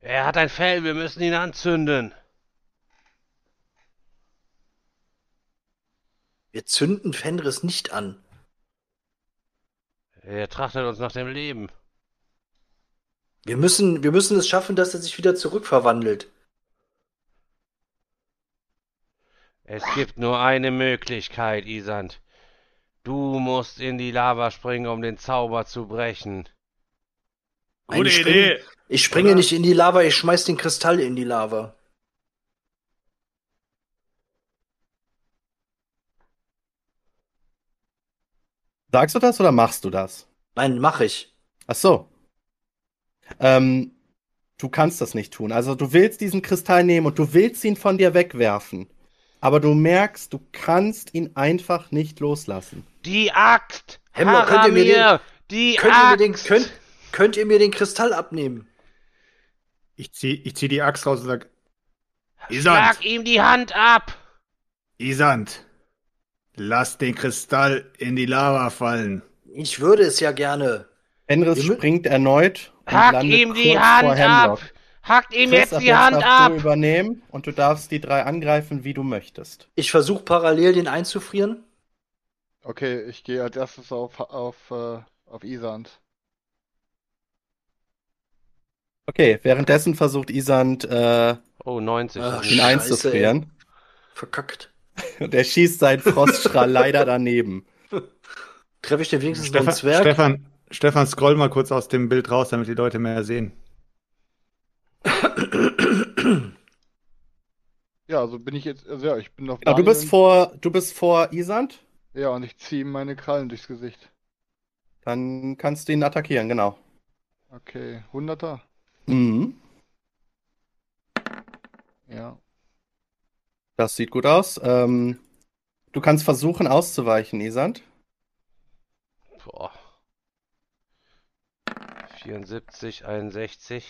Er hat ein Fell, wir müssen ihn anzünden. Wir zünden Fenris nicht an. Er trachtet uns nach dem Leben. Wir müssen, wir müssen es schaffen, dass er sich wieder zurückverwandelt. Es gibt nur eine Möglichkeit, Isand. Du musst in die Lava springen, um den Zauber zu brechen. Gute Ich Idee. Ich springe Oder? nicht in die Lava, ich schmeiß den Kristall in die Lava. Sagst du das oder machst du das? Nein, mach ich. Ach so. Ähm, du kannst das nicht tun. Also du willst diesen Kristall nehmen und du willst ihn von dir wegwerfen. Aber du merkst, du kannst ihn einfach nicht loslassen. Die Axt! Hemlock, könnt ihr mir den-! Die Könnt ihr, mir den, Axt! könnt, könnt ihr mir den Kristall abnehmen? Ich zieh, ich zieh die Axt raus und sag, Isand, Schlag ihm die Hand ab! Isand, lass den Kristall in die Lava fallen. Ich würde es ja gerne. Fenris springt erneut und Hack landet ihm die kurz vor Hand Hemlock. ab! Hackt ihm Chris, jetzt die Hand ab! du übernehmen und du darfst die drei angreifen, wie du möchtest. Ich versuche parallel den einzufrieren. Okay, ich gehe als erstes auf, auf, äh, auf Isand. Okay, währenddessen versucht Isand äh, Oh, 90. Ach, ihn Scheiße, einzufrieren. Verkackt. Und er schießt seinen Froststrahl leider daneben. Treffe ich denn wenigstens noch einen Stefan, Zwerg? Stefan, Stefan, scroll mal kurz aus dem Bild raus, damit die Leute mehr sehen. Ja, also bin ich jetzt, also ja, ich bin auf Genau, du Daniel bist vor, du bist vor Isand. Und- Ja, und ich ziehe ihm meine Krallen durchs Gesicht. Dann kannst du ihn attackieren, genau. Okay, 100er. Mhm. Ja. Das sieht gut aus. Ähm, du kannst versuchen auszuweichen, Isand. Boah. 74, 61.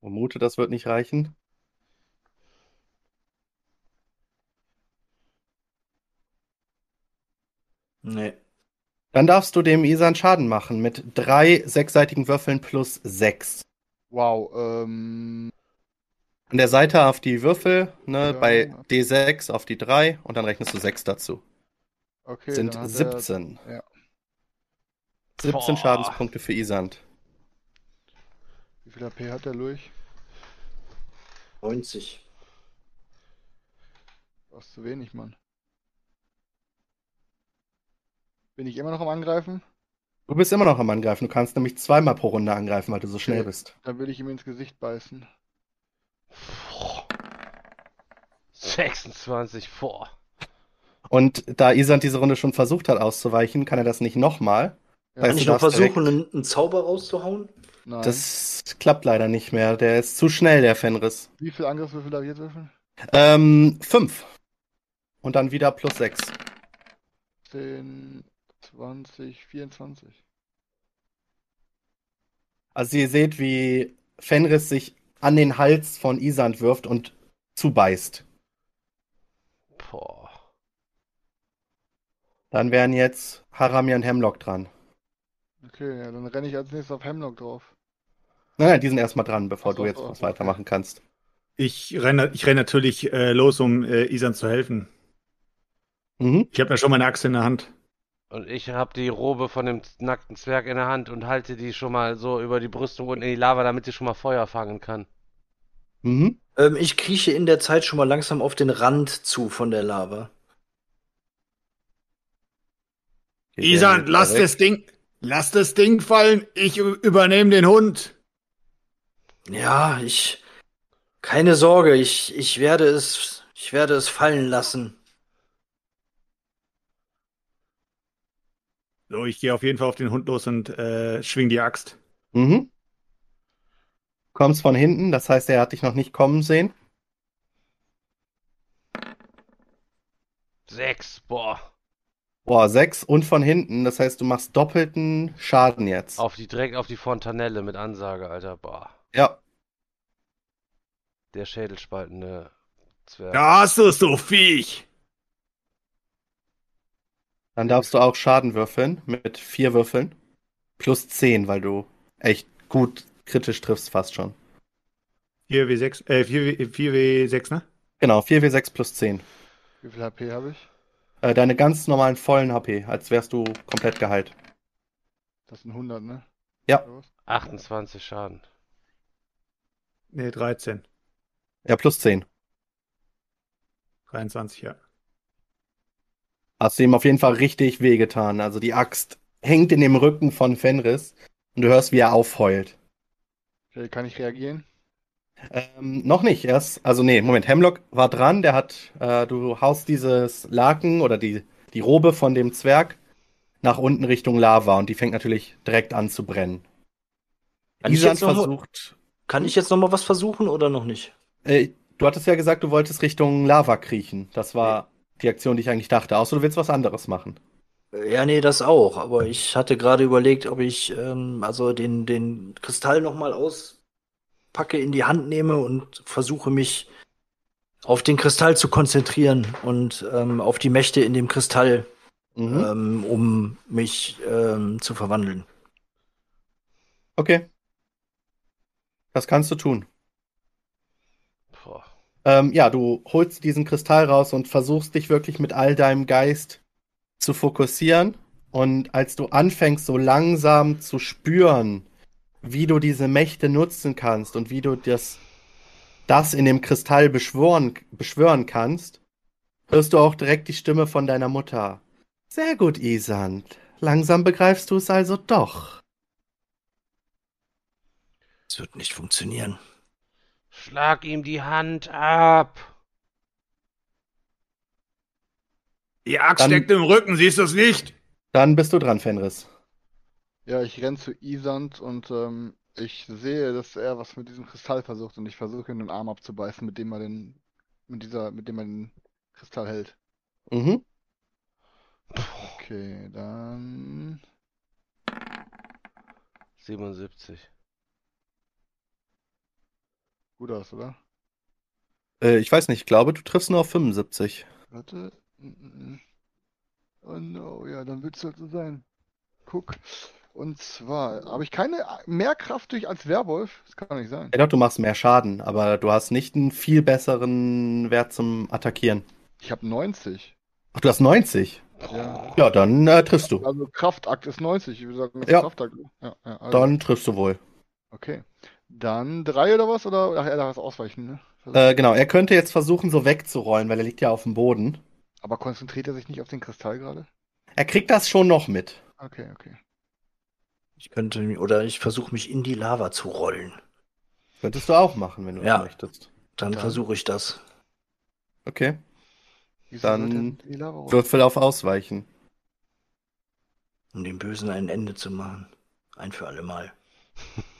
Vermute, das wird nicht reichen. Nee. Dann darfst du dem Isand Schaden machen mit drei sechsseitigen Würfeln plus sechs. Wow, ähm, An der Seite auf die Würfel, ne, Ja. bei D6 auf die 3 und dann rechnest du 6 dazu. okay, Sind dann hat er- 17. ja. 17 Boah. Schadenspunkte für Isand. Wie viel AP hat der Lurch? 90. Das ist zu wenig, Mann. Bin ich immer noch am Angreifen? Du bist immer noch am Angreifen. Du kannst nämlich zweimal pro Runde angreifen, weil du so schnell Okay. bist. Dann will ich ihm ins Gesicht beißen. Boah. 26 vor. Und da Isand diese Runde schon versucht hat auszuweichen, kann er das nicht nochmal. Ja, Kann ich noch darfst direkt- versuchen, einen, einen Zauber rauszuhauen? Nein. Das klappt leider nicht mehr. Der ist zu schnell, der Fenris. Wie viel Angriffswürfel darf ich jetzt würfeln? Ähm, 5. Und dann wieder plus 6. 10, 20, 24. Also ihr seht, wie Fenris sich an den Hals von Isand wirft und zubeißt. Boah. Dann wären jetzt Haramir und Hemlock dran. Okay, ja, dann renne ich als nächstes auf Hemlock drauf. Nein, nein, die sind erstmal dran, bevor Ach so, du jetzt so, was okay. weitermachen kannst. Ich renne ich renn natürlich äh, los, um äh, Isan zu helfen. Mhm. Ich habe ja schon meine Axt in der Hand. Und ich habe die Robe von dem nackten Zwerg in der Hand und halte die schon mal so über die Brüstung unten in die Lava, damit sie schon mal Feuer fangen kann. Mhm. Ähm, ich krieche in der Zeit schon mal langsam auf den Rand zu von der Lava. Geht der Isan, mit lass weg? das Ding, lass das Ding fallen. Ich übernehme den Hund. Ja, ich. Keine Sorge, ich, ich werde es. Ich werde es fallen lassen. So, ich gehe auf jeden Fall auf den Hund los und äh, schwing die Axt. Mhm. Kommst von hinten, das heißt, er hat dich noch nicht kommen sehen. Sechs, boah. Boah, sechs und von hinten, das heißt, du machst doppelten Schaden jetzt. Auf die direkt auf die Fontanelle mit Ansage, Alter, boah. Ja, Der schädelspaltende Zwerg. Da hast du es, du Viech. Dann darfst du auch Schaden würfeln mit vier Würfeln. Plus zehn, weil du echt gut kritisch triffst fast schon. 4W6, äh, 4W, 4W6, ne? Genau, 4w6 plus 10. Wie viel HP habe ich? Äh, deine ganz normalen vollen HP, als wärst du komplett geheilt. Das sind 100, ne? Ja. Oder was? 28 Schaden. Ne, 13. Ja, plus 10. 23, ja. Hast du ihm auf jeden Fall richtig wehgetan. Also die Axt hängt in dem Rücken von Fenris und du hörst, wie er aufheult. Okay, kann ich reagieren? Ähm, noch nicht, erst, also nee, Moment, Hemlock war dran, der hat, äh, du haust dieses Laken oder die, die Robe von dem Zwerg nach unten Richtung Lava und die fängt natürlich direkt an zu brennen. Kann ich Isan jetzt noch mal- versucht, Kann ich jetzt noch mal was versuchen oder noch nicht? äh, du hattest ja gesagt, du wolltest Richtung Lava kriechen. Das war die Aktion, die ich eigentlich dachte. Außer du willst was anderes machen. Ja, nee, das auch. Aber ich hatte gerade überlegt, ob ich ähm, also den, den Kristall noch mal auspacke, in die Hand nehme und versuche mich auf den Kristall zu konzentrieren und ähm, auf die Mächte in dem Kristall, Mhm. ähm, um mich ähm, zu verwandeln. Okay. Das kannst du tun. Ähm, ja, du holst diesen Kristall raus und versuchst dich wirklich mit all deinem Geist zu fokussieren. Und als du anfängst, so langsam zu spüren, wie du diese Mächte nutzen kannst und wie du das, das in dem Kristall beschwören, beschwören kannst, hörst du auch direkt die Stimme von deiner Mutter. Sehr gut, Isand. Langsam begreifst du es also doch. Es wird nicht funktionieren. Schlag ihm die Hand ab. Die Axt Dann- steckt im Rücken, siehst du es nicht? Dann bist du dran, Fenris. Ja, ich renn zu Isand und ähm, ich sehe, dass er was mit diesem Kristall versucht und ich versuche ihn den Arm abzubeißen, mit dem er den, mit dieser, mit dem er den Kristall hält. Mhm. Okay, dann 77. gut aus, oder? Äh, ich weiß nicht, ich glaube, du triffst nur auf 75. Warte. Oh no, ja, dann wird es halt so sein. Guck. Und zwar habe ich keine mehr Kraft durch als Werwolf. Das kann doch nicht sein. Ja, doch, du machst mehr Schaden, aber du hast nicht einen viel besseren Wert zum Attackieren. Ich habe 90. Ach, du hast 90. Ja. Ja, dann äh, triffst du. Also Kraftakt ist 90. Ich würde sagen, Ja. Kraftakt. Ja, ja, also, Dann triffst du wohl. Okay. Dann drei oder was? Oder ach, er darf es ausweichen, ne? Äh, genau, er könnte jetzt versuchen, so wegzurollen, weil er liegt ja auf dem Boden. Aber konzentriert er sich nicht auf den Kristall gerade? Er kriegt das schon noch mit. Okay, okay. Ich könnte, oder ich versuche mich in die Lava zu rollen. Könntest du auch machen, wenn du Ja. möchtest. Dann Dann- versuche ich das. Okay. Wieso Dann sollte in die Lava rollen? Würfel auf Ausweichen. Um dem Bösen ein Ende zu machen. Ein für alle Mal.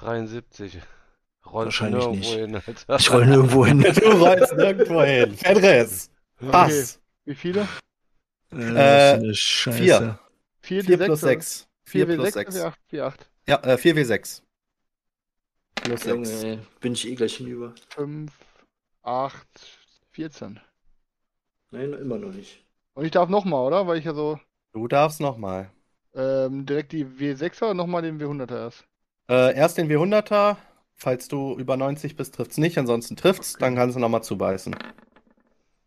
73. Rollst Wahrscheinlich nirgendwo nicht. hin, Alter. Ich roll nirgendwo hin. Du rollst nirgendwo hin. Fenris. Pass. Wie viele? Äh, Äh, Scheiße. vier. 4 4 plus 6. 4 4 plus 6 6. 8, 4, 8. Ja, äh, 4 W6. Plus 6. Junge, bin ich eh gleich hinüber. 5, 8, 14. Nein, immer noch nicht. Und ich darf nochmal, oder? Weil ich ja so Du darfst nochmal. ähm, direkt die W6er und nochmal den W100er erst. Äh, erst den W100er. Falls du über 90 bist, trifft's nicht. Ansonsten trifft's. Dann kannst du nochmal zubeißen.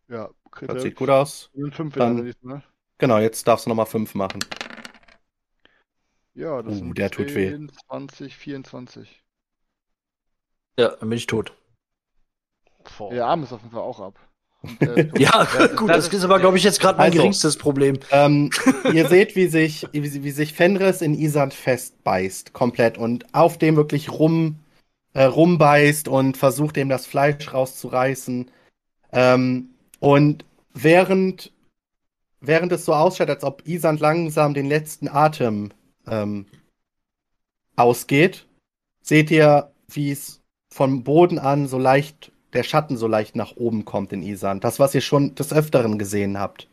Ja, Das sieht gut aus. Und 5 Dann- diesmal. Genau, jetzt darfst du nochmal 5 machen. Ja, das Uh, sind der tut weh. 10, 20, 24. Ja, dann bin ich tot. Boah. Der Arm ist auf jeden Fall auch ab. Und, äh, Ja, das- gut, das das, ist- aber, glaube ich, jetzt gerade mein Also- geringstes Problem. Ähm, ihr seht, wie sich, wie, wie sich Fenris in Isand festbeißt, komplett und auf dem wirklich rum, äh, rumbeißt und versucht, dem das Fleisch rauszureißen. Ähm, und während, während es so ausschaut, als ob Isand langsam den letzten Atem ähm, ausgeht, seht ihr, wie es vom Boden an so leicht, der Schatten so leicht nach oben kommt in Isand. Das, was ihr schon des Öfteren gesehen habt.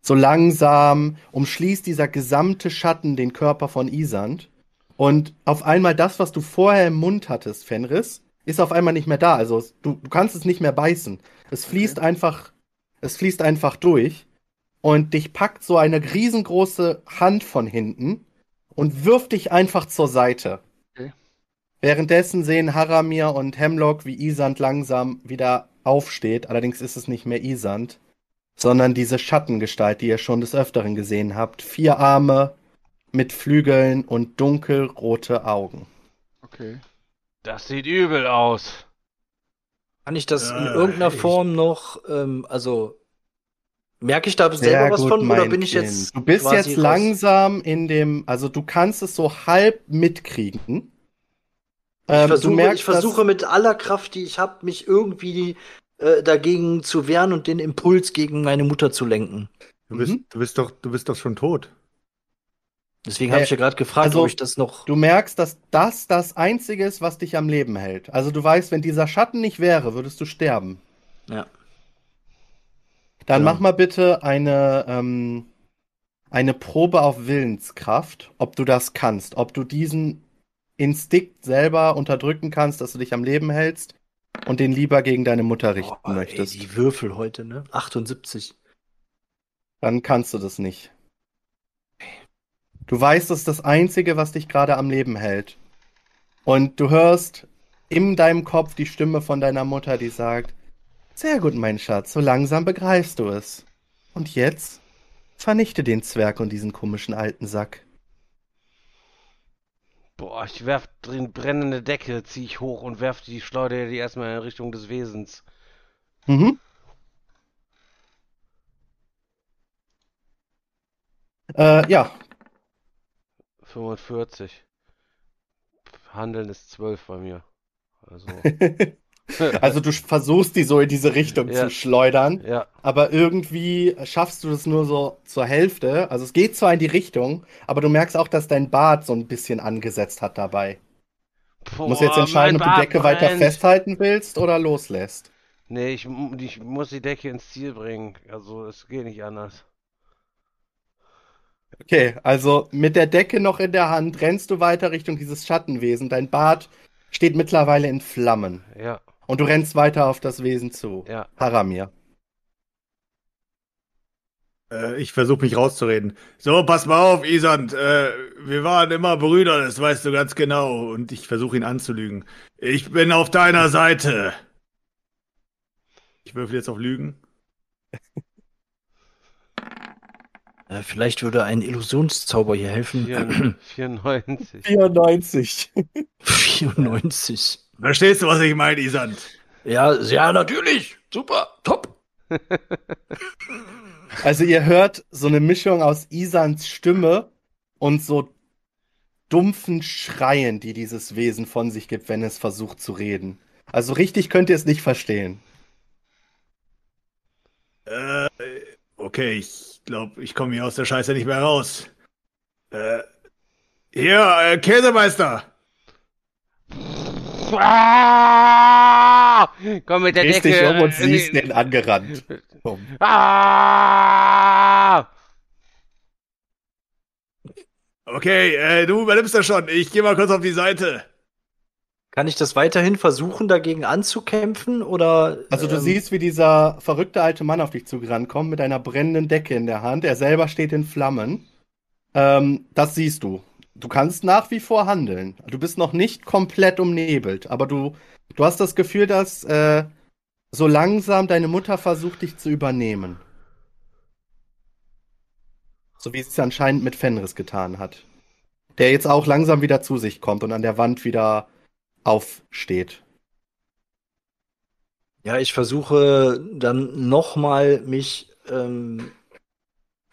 So langsam umschließt dieser gesamte Schatten den Körper von Isand. Und auf einmal das, was du vorher im Mund hattest, Fenris, ist auf einmal nicht mehr da. Also du, du kannst es nicht mehr beißen. Es fließt einfach, es fließt einfach durch. Und dich packt so eine riesengroße Hand von hinten und wirft dich einfach zur Seite. Währenddessen sehen Haramir und Hemlock, wie Isand langsam wieder aufsteht. Allerdings ist es nicht mehr Isand sondern diese Schattengestalt, die ihr schon des Öfteren gesehen habt. Vier Arme mit Flügeln und dunkelrote Augen. okay. Das sieht übel aus. Kann ich das in Ja, irgendeiner ich- Form noch, ähm, also merke ich da selber was von oder bin ich jetzt Du bist jetzt raus? langsam in dem, also du kannst es so halb mitkriegen. Ich Ähm, versuche, du merkst, ich versuche dass, mit aller Kraft, die ich habe, mich irgendwie äh, dagegen zu wehren und den Impuls gegen meine Mutter zu lenken. Du bist, Mhm. du bist doch, du bist doch schon tot. Deswegen habe Äh, ich ja gerade gefragt, also, ob ich das noch. du merkst, dass das das Einzige ist, was dich am Leben hält. Also du weißt, wenn dieser Schatten nicht wäre, würdest du sterben. Ja. Dann Ja. mach mal bitte eine, ähm, eine Probe auf Willenskraft, ob du das kannst, ob du diesen Instinkt selber unterdrücken kannst, dass du dich am Leben hältst und den lieber gegen deine Mutter richten ey, möchtest. die Würfel heute, ne? 78. Dann kannst du das nicht. Du weißt, das ist das Einzige, was dich gerade am Leben hält. Und du hörst in deinem Kopf die Stimme von deiner Mutter, die sagt, sehr gut, mein Schatz, so langsam begreifst du es. Und jetzt vernichte den Zwerg und diesen komischen alten Sack. Boah, ich werf drin brennende Decke, zieh ich hoch und werf die Schleuder die erstmal in Richtung des Wesens. Mhm. Äh, ja, 45. Handeln ist 12 bei mir. Also, Also du versuchst die so in diese Richtung Ja. zu schleudern, Ja. aber irgendwie schaffst du das nur so zur Hälfte. Also es geht zwar in die Richtung, aber du merkst auch, dass dein Bart so ein bisschen angesetzt hat dabei. Du musst jetzt Boah, entscheiden, ob du die Decke weiter brennt. festhalten willst oder loslässt. Nee, ich, ich muss die Decke ins Ziel bringen. Also es geht nicht anders. Okay, also mit der Decke noch in der Hand rennst du weiter Richtung dieses Schattenwesen. Dein Bart steht mittlerweile in Flammen Ja, und du rennst weiter auf das Wesen zu. ja. Haramir. Äh, ich versuche mich rauszureden. So, pass mal auf, Isand. Äh, wir waren immer Brüder, das weißt du ganz genau. Und ich versuche ihn anzulügen. Ich bin auf deiner Seite. Ich würfel jetzt auf Lügen. Äh, vielleicht würde ein Illusionszauber hier helfen. Vier- 94. 94. 94. Verstehst du, was ich meine, Isand? Ja, ja, natürlich. Super. Top. Also ihr hört so eine Mischung aus Isans Stimme und so dumpfen Schreien, die dieses Wesen von sich gibt, wenn es versucht zu reden. Also richtig könnt ihr es nicht verstehen. Äh, okay, ich glaube, ich komme hier aus der Scheiße nicht mehr raus. Äh, hier, äh, Käsemeister. Ah! Komm mit der Drehst Decke. dich um und siehst den angerannt. Ah! Okay, äh, du übernimmst das schon. Ich gehe mal kurz auf die Seite. Kann ich das weiterhin versuchen, dagegen anzukämpfen? Oder. Also du ähm, siehst, wie dieser verrückte alte Mann auf dich zugerannt kommt mit einer brennenden Decke in der Hand. Er selber steht in Flammen. Ähm, das siehst du. Du kannst nach wie vor handeln. Du bist noch nicht komplett umnebelt, aber du, du hast das Gefühl, dass äh, so langsam deine Mutter versucht, dich zu übernehmen. So wie es anscheinend mit Fenris getan hat. Der jetzt auch langsam wieder zu sich kommt und an der Wand wieder aufsteht. Ja, ich versuche dann nochmal mich ähm,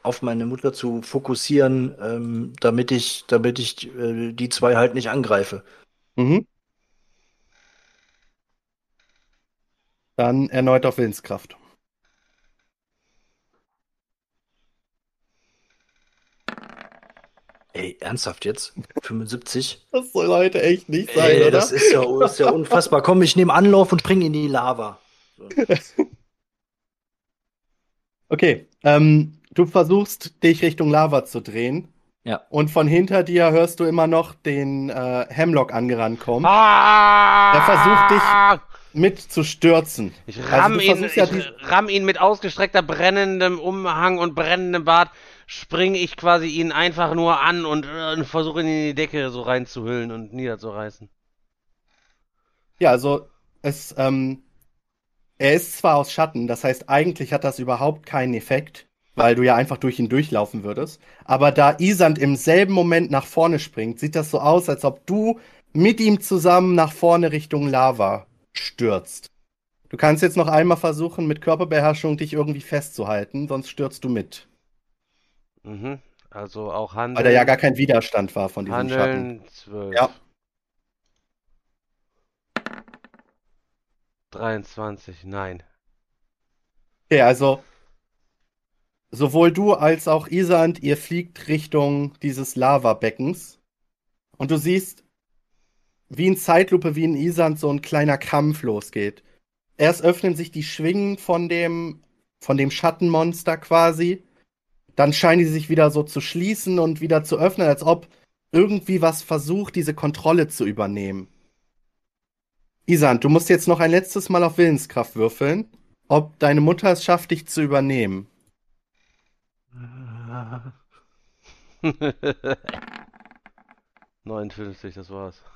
auf meine Mutter zu fokussieren, ähm, damit ich, damit ich äh, die zwei halt nicht angreife. Mhm. Dann erneut auf Willenskraft. Ey, ernsthaft jetzt? 75? Das soll heute echt nicht sein, Ey, oder? das ist ja, ist ja unfassbar. Komm, ich nehme Anlauf und spring in die Lava. So. Okay, ähm, du versuchst, dich Richtung Lava zu drehen. Ja. Und von hinter dir hörst du immer noch den äh, Hemlock angerannt kommen, Ah! Der versucht dich- mit zu stürzen. Ich Also ramm du ihn, ja ich ramm ihn mit ausgestreckter brennendem Umhang und brennendem Bart, springe ich quasi ihn einfach nur an und, äh, versuche ihn in die Decke so reinzuhüllen und niederzureißen. Ja, also es, ähm, er ist zwar aus Schatten, das heißt, eigentlich hat das überhaupt keinen Effekt, weil du ja einfach durch ihn durchlaufen würdest. Aber da Isand im selben Moment nach vorne springt, sieht das so aus, als ob du mit ihm zusammen nach vorne Richtung Lava stürzt. Du kannst jetzt noch einmal versuchen, mit Körperbeherrschung dich irgendwie festzuhalten, sonst stürzt du mit. Mhm. Also auch handeln. Weil da ja gar kein Widerstand war von diesem Schatten. Handeln 12. Ja. 23, nein. Okay, also sowohl du als auch Isand, ihr fliegt Richtung dieses Lavabeckens und du siehst, wie in Zeitlupe, wie in Isand so ein kleiner Kampf losgeht. Erst öffnen sich die Schwingen von dem, von dem Schattenmonster quasi, dann scheinen die sich wieder so zu schließen und wieder zu öffnen, als ob irgendwie was versucht, diese Kontrolle zu übernehmen. Isand, du musst jetzt noch ein letztes Mal auf Willenskraft würfeln ob deine Mutter es schafft, dich zu übernehmen. 59, das war's.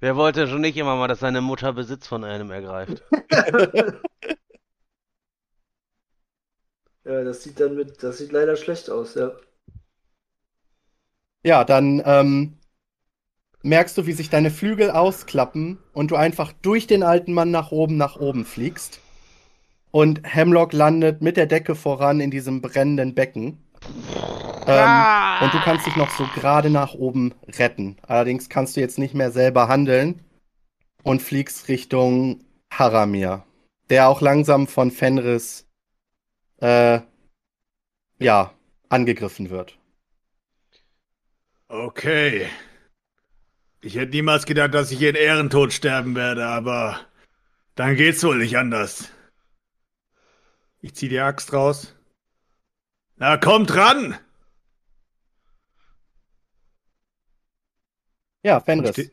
Wer wollte schon nicht immer mal, dass seine Mutter Besitz von einem ergreift? Ja, das sieht dann mit, das sieht leider schlecht aus, ja. Ja, dann ähm, merkst du, wie sich deine Flügel ausklappen und du einfach durch den alten Mann nach oben, nach oben fliegst. Und Hemlock landet mit der Decke voran in diesem brennenden Becken. Ähm, und du kannst dich noch so gerade nach oben retten. Allerdings kannst du jetzt nicht mehr selber handeln und fliegst Richtung Haramir, der auch langsam von Fenris äh, ja, angegriffen wird. Okay. Ich hätte niemals gedacht, dass ich hier in Ehrentod sterben werde, aber dann geht's wohl nicht anders. Ich zieh die Axt raus. Na, kommt ran! Ja, Fenris,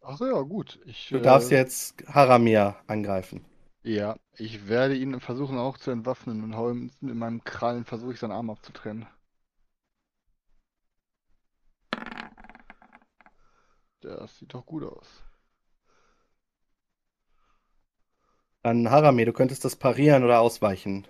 Ach so, ja, gut. Ich, du darfst äh, jetzt Haramir angreifen. Ja, ich werde ihn versuchen auch zu entwaffnen und hau ihm mit meinem Krallen versuche ich seinen Arm abzutrennen. Das sieht doch gut aus. Dann Haramir, du könntest das parieren oder ausweichen.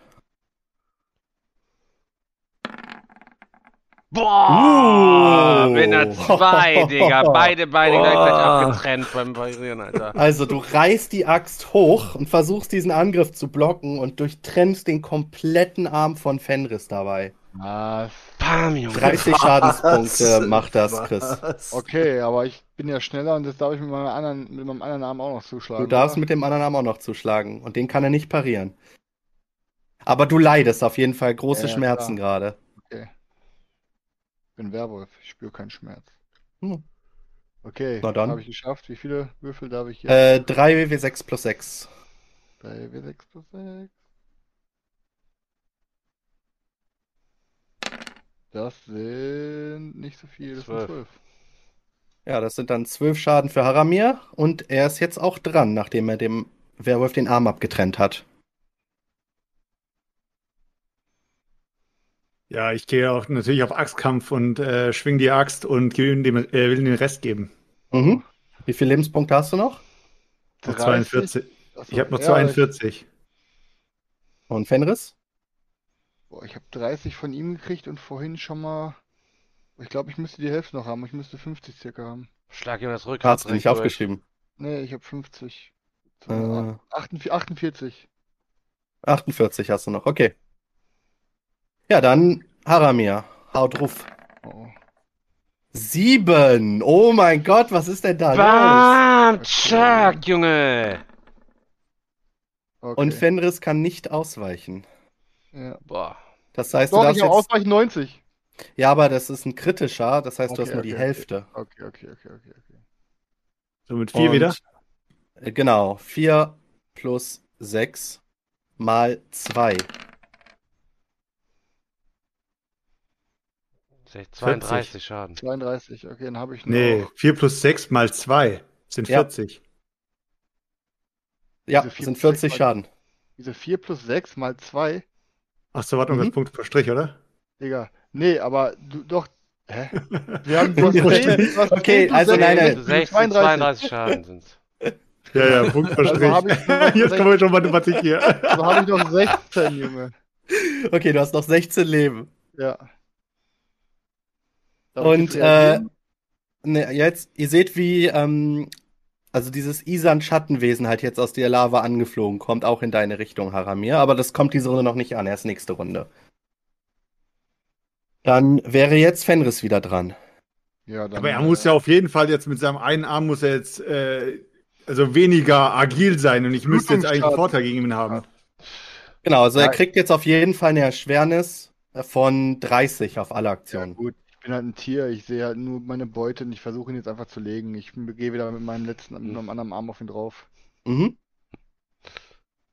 Boah! Uh. Mit einer 2, Digga. Beide Beine Boah. gleichzeitig abgetrennt beim Parieren, Alter. Also du reißt die Axt hoch und versuchst diesen Angriff zu blocken und durchtrennst den kompletten Arm von Fenris dabei. Was? Bam, Junge. 30 Schadenspunkte macht das, Chris. Was? Okay, aber ich bin ja schneller und jetzt darf ich mit meinem anderen, mit meinem anderen Arm auch noch zuschlagen. Du darfst oder? mit dem anderen Arm auch noch zuschlagen und den kann er nicht parieren. Aber du leidest auf jeden Fall große Ja, ja, Schmerzen gerade. Okay. Ich bin Werwolf, ich spüre keinen Schmerz. Hm. Okay, Na dann. habe ich geschafft. Wie viele Würfel darf ich jetzt? Äh, 3 W6 plus 6. 3 W6 plus 6. Das sind nicht so viel, das Zwölf. sind 12. Ja, das sind dann 12 Schaden für Haramir und er ist jetzt auch dran, nachdem er dem Werwolf den Arm abgetrennt hat. Ja, ich gehe auch natürlich auf Axtkampf und äh, schwing die Axt und gebe ihm dem, äh, will ihm den Rest geben. Mhm. Wie viele Lebenspunkte hast du noch? Noch 30? 42. Achso, Ich habe noch ja, 42. Und Fenris? Ich, boah, ich habe 30 von ihm gekriegt und vorhin schon mal. Ich glaube, ich müsste die Hälfte noch haben. Ich müsste 50 circa haben. Schlag ihm das Rücken. Hast du nicht aufgeschrieben? Nee, ich habe 50. Äh, 48. 48. 48 hast du noch, okay. Ja, dann Haramir. Haut ruf. Oh. Sieben! Oh mein Gott, was ist denn da los? Bam! Zack, Junge! Okay. Und Fenris kann nicht ausweichen. Ja. Boah. Das heißt, du Doch, darfst ich habe jetzt. Ausweichen 90. Ja, aber das ist ein kritischer, das heißt, du Okay, hast nur die okay, Hälfte. Okay, okay, okay, okay, okay. So mit vier Und- wieder. Äh, Genau, 4 plus 6 mal 2. 32 Schaden. 32, okay, dann habe ich noch. Nee, 4 plus 6 mal 2 sind Ja. 40. Ja, sind plus 40 sechs mal- Schaden. Diese 4 plus 6 mal 2. Ach so, warte mal, Mhm. das Punkt pro Strich, oder? Digga. Nee, aber du doch. Hä? Wir haben du hast Ja, 10, du hast Okay, 10 plus also 6 nein, nein. plus 16, 32 Schaden sind's. Ja, ja, Punkt pro Also Strich. Jetzt kommen wir schon Mathematik hier. Also habe ich noch 16, Junge. Okay, du hast noch 16 Leben. Ja. Darf Und äh, ne, jetzt, ihr seht, wie ähm, also dieses Isan-Schattenwesen halt jetzt aus der Lava angeflogen kommt, auch in deine Richtung, Haramir. Aber das kommt diese Runde noch nicht an, erst nächste Runde. Dann wäre jetzt Fenris wieder dran. ja, dann, Aber er muss ja auf jeden Fall jetzt mit seinem einen Arm muss er jetzt äh, also weniger agil sein und ich müsste jetzt eigentlich einen Vorteil gegen ihn haben. Genau, also er Ja. kriegt jetzt auf jeden Fall eine Erschwernis von 30 auf alle Ja, Aktionen. gut, ich bin halt ein Tier, ich sehe halt nur meine Beute und ich versuche ihn jetzt einfach zu legen. Ich gehe wieder mit meinem letzten, mit meinem anderen Arm auf ihn drauf. Mhm.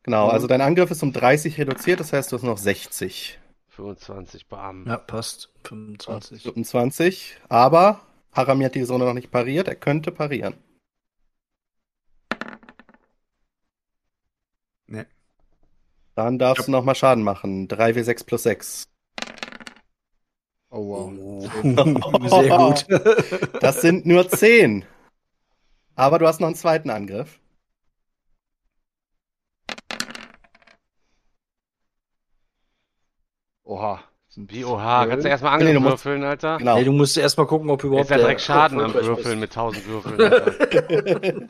Genau, also dein Angriff ist um 30 reduziert, das heißt, du hast noch 60. 25, bam. Ja, passt. 25. 25, aber Haramir hat die Zone noch nicht pariert, er könnte parieren. Nee. Dann darfst du nochmal Schaden machen. 3w6 plus 6. Oh wow. Oh, sehr gut. Das sind nur 10. Aber du hast noch einen zweiten Angriff. Oha. Wie, oha, kannst du erstmal Nee, du Angriff musst- würfeln, Alter? Genau. Nee, du musst erst mal gucken, ob überhaupt ist ja direkt Schaden am Würfeln ist. mit 1000 Würfeln, Alter.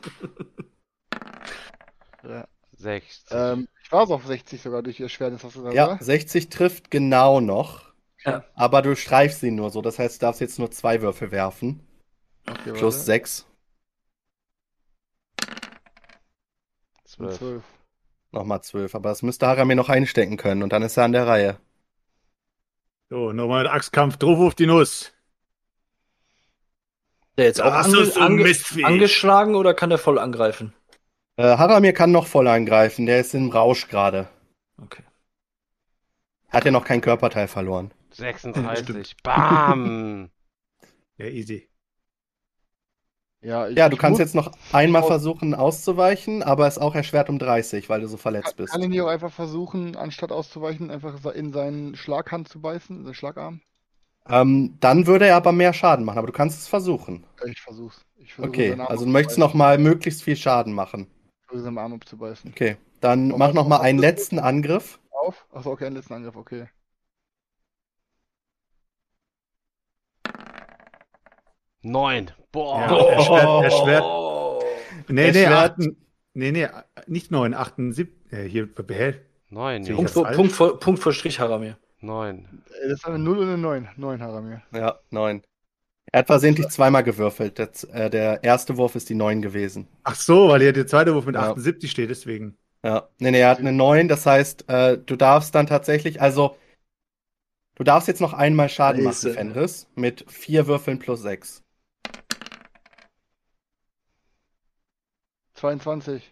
Ja. 60. Ähm, ich war so auf 60 sogar durch Erschwernis, hast du gesagt, ja, oder? 60 trifft genau noch. Ja. aber du streifst ihn nur so. Das heißt, du darfst jetzt nur zwei Würfel werfen. Okay, Plus warte. sechs. Zwölf. zwölf. Nochmal zwölf. Aber das müsste Haramir noch einstecken können und dann ist er an der Reihe. So, nochmal Axtkampf drauf auf die Nuss. Der jetzt auch ange so, ange angeschlagen oder kann der voll angreifen? Äh, Haramir kann noch voll angreifen. Der ist im Rausch gerade. Okay. Hat ja noch kein Körperteil verloren. 36. Bam! Ja, easy. Ja, ich, Ja, du ich kannst jetzt noch einmal versuchen auszuweichen, aber ist auch erschwert um 30, weil du so verletzt bist. Kann ich nicht auch einfach versuchen, anstatt auszuweichen, einfach in seinen Schlaghand zu beißen, seinen Schlagarm? Ähm, dann würde er aber mehr Schaden machen, aber du kannst es versuchen. Ich versuch's. Ich versuche Okay, also du möchtest abzubeißen. noch mal möglichst viel Schaden machen. Ich versuche seinen Arm abzubeißen. Okay, dann Noch mach mal- noch mal noch mal einen letzten Angriff. Auf? Achso, okay, einen letzten Angriff, okay. Neun. Boah. Ja, erschwert, erschwert. Oh. Nee, nee, Erschwert. achten, nee, nee, nicht neun, achten, sieb, äh, hier, hä? Neun. Punkt, vor? Punkt, vor, Punkt vor Strich, Haramir. Neun. Äh, Das ist eine 0 und eine 9. 9 Haramir. Ja, neun. Er hat versehentlich zweimal gewürfelt. Der, äh, der erste Wurf ist die neun gewesen. Ach so, weil hier der zweite Wurf mit Ja. 78 steht, deswegen. Ja, nee, nee, er hat eine neun. Das heißt, äh, du darfst dann tatsächlich, also du darfst jetzt noch einmal Schaden machen, Fenris, mit vier Würfeln plus sechs. 22.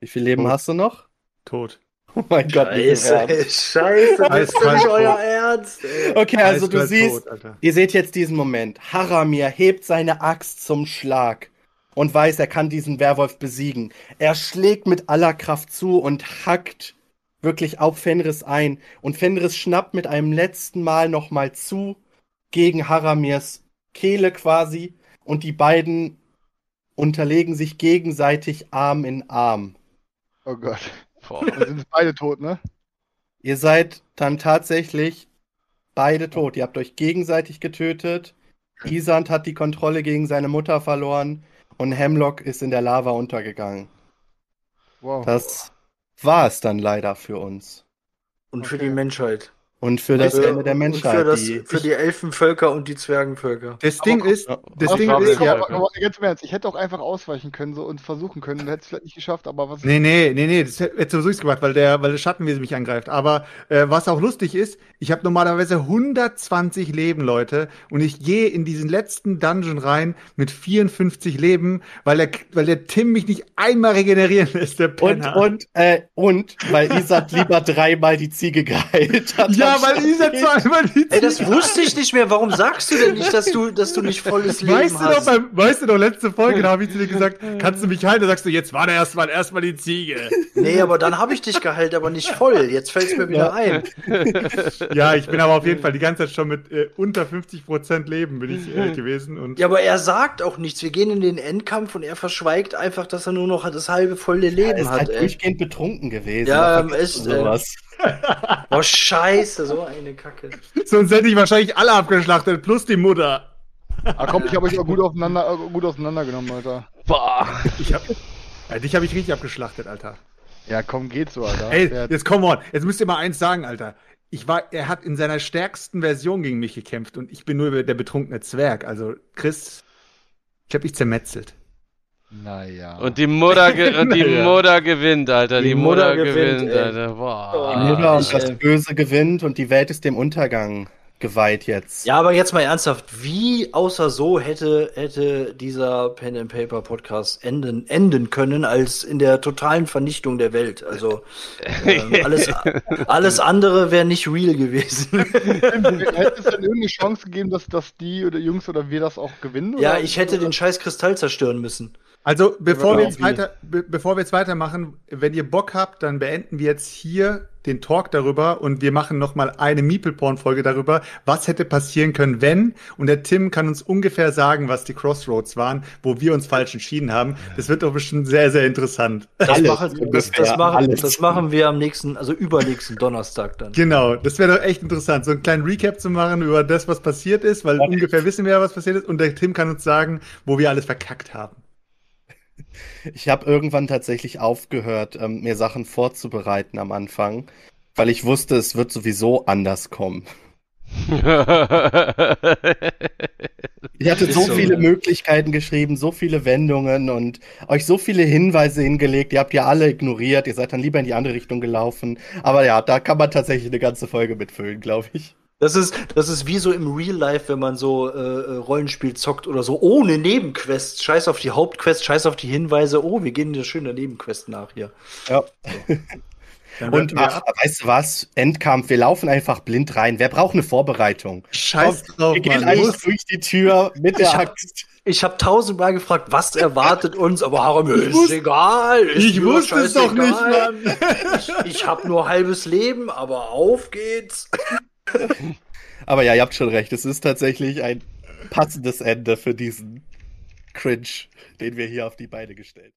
Wie viel Leben Oh. hast du noch? Tot. Oh mein Gott, Scheiße, Ernst. scheiße, das ist nicht euer tot. Ernst. Ey. Okay, also du siehst, tot, Alter. ihr seht jetzt diesen Moment. Haramir hebt seine Axt zum Schlag und weiß, er kann diesen Werwolf besiegen. Er schlägt mit aller Kraft zu und hackt wirklich auf Fenris ein. Und Fenris schnappt mit einem letzten Mal nochmal zu gegen Haramirs Kehle quasi. Und die beiden unterlegen sich gegenseitig Arm in Arm. Oh Gott. Boah. Wir sind beide tot, ne? Ihr seid dann tatsächlich beide tot. Ihr habt euch gegenseitig getötet. Isand hat die Kontrolle gegen seine Mutter verloren und Hemlock ist in der Lava untergegangen. Wow. Das war es dann leider für uns. Und für Okay. die Menschheit. Und für das Für- Ende der Und Menschheit. für, das, die, für die Elfenvölker und die Zwergenvölker. Das Ding ist, Ja. das Aber- Ding aber, ist, ja, aber, aber ganz im Ernst, ich hätte auch einfach ausweichen können so, und versuchen können. Du hättest es vielleicht nicht geschafft, aber was. Nee, nee, nee, nee, das hätte sowieso nichts gemacht, weil der, weil der Schattenwesen mich angreift. Aber äh, was auch lustig ist, ich habe normalerweise 120 Leben, Leute, und ich gehe in diesen letzten Dungeon rein mit 54 Leben, weil der, weil der Tim mich nicht einmal regenerieren lässt, der und, Penner. und, äh, und, weil Isand lieber dreimal die Ziege geheilt hat. ja, weil anstatt dieser ihn. zweimal die Ey, das wusste ich nicht mehr. Warum sagst du denn nicht, dass du, dass du nicht volles Leben Weißt du, noch, hast? beim, weißt du noch, letzte Folge, da habe ich zu dir gesagt, kannst du mich heilen? Da sagst du, jetzt war der erstmal erstmal die Ziege. Nee, aber dann habe ich dich geheilt, aber nicht voll. Jetzt fällt es mir wieder ein. Ja, ich bin aber auf jeden Fall die ganze Zeit schon mit äh, unter 50% Leben bin ich äh, gewesen. Und Ja, aber er sagt auch nichts. Wir gehen in den Endkampf und er verschweigt einfach, dass er nur noch das halbe volle Er Leben ist hat, halt ey. durchgehend betrunken gewesen. Ja, du ey. sowas. Oh, scheiße, so eine Kacke. sonst hätte ich wahrscheinlich alle abgeschlachtet, plus die Mutter. Ah, komm, ich habe euch auch gut, aufeinander, äh, gut auseinandergenommen, Alter. Boah. Ich hab, ja, dich habe ich richtig abgeschlachtet, Alter. Ja, komm, geht so, Alter. Ey, Der- jetzt come on. Jetzt müsst ihr mal eins sagen, Alter. Ich war, er hat in seiner stärksten Version gegen mich gekämpft und ich bin nur der betrunkene Zwerg. Also, Chris, ich hab dich zermetzelt. Naja. Und die Mutter, ge und die Naja. Mutter gewinnt, Alter. Die, Die Mutter, Mutter gewinnt, gewinnt. Alter. Boah. Die Mutter und das äh, Böse gewinnt und die Welt ist dem Untergang geweiht jetzt. Ja, aber jetzt mal ernsthaft, wie außer so hätte, hätte dieser Pen and Paper Podcast enden, enden können als in der totalen Vernichtung der Welt. Also ähm, alles, alles andere wäre nicht real gewesen. Hätte es denn irgendeine Chance gegeben, dass, dass die oder Jungs oder wir das auch gewinnen? ja, oder? ich hätte den scheiß Kristall zerstören müssen. Also, bevor wir jetzt weiter, be bevor wir jetzt weitermachen, wenn ihr Bock habt, dann beenden wir jetzt hier den Talk darüber und wir machen noch mal eine Meeple-Porn-Folge darüber, was hätte passieren können, wenn. Und der Tim kann uns ungefähr sagen, was die Crossroads waren, wo wir uns falsch entschieden haben. Das wird doch bestimmt sehr, sehr interessant. Das, Alles machen, das, das, machen, alles. das machen wir am nächsten, also übernächsten Donnerstag dann. Genau, das wäre doch echt interessant, so einen kleinen Recap zu machen über das, was passiert ist, weil ungefähr wissen wir ja, was passiert ist. Und der Tim kann uns sagen, wo wir alles verkackt haben. Ich habe irgendwann tatsächlich aufgehört, ähm, mir Sachen vorzubereiten am Anfang, weil ich wusste, es wird sowieso anders kommen. Ich hatte so, so, viele. Möglichkeiten geschrieben, so viele Wendungen und euch so viele Hinweise hingelegt. Ihr habt ja alle ignoriert. Ihr seid dann lieber in die andere Richtung gelaufen. Aber ja, da kann man tatsächlich eine ganze Folge mitfüllen, glaube ich. Das ist, das ist wie so im Real Life, wenn man so äh, äh, Rollenspiel zockt oder so, ohne Nebenquests. Scheiß auf die Hauptquest, scheiß auf die Hinweise. Oh, wir gehen der schönen Nebenquest nach hier. Ja. Dann Und ach, weißt du was? Endkampf, wir laufen einfach blind rein. Wer braucht eine Vorbereitung? Scheiß drauf, wir gehen einfach durch die Tür mit der Axt. Ich habe tausendmal gefragt, was erwartet uns, aber Haram, ist wus- egal. Ist Ich wusste es doch nicht. Mann. Ich, ich habe nur halbes Leben, aber auf geht's. Aber ja, ihr habt schon recht. Es ist tatsächlich ein passendes Ende für diesen Cringe, den wir hier auf die Beine gestellt.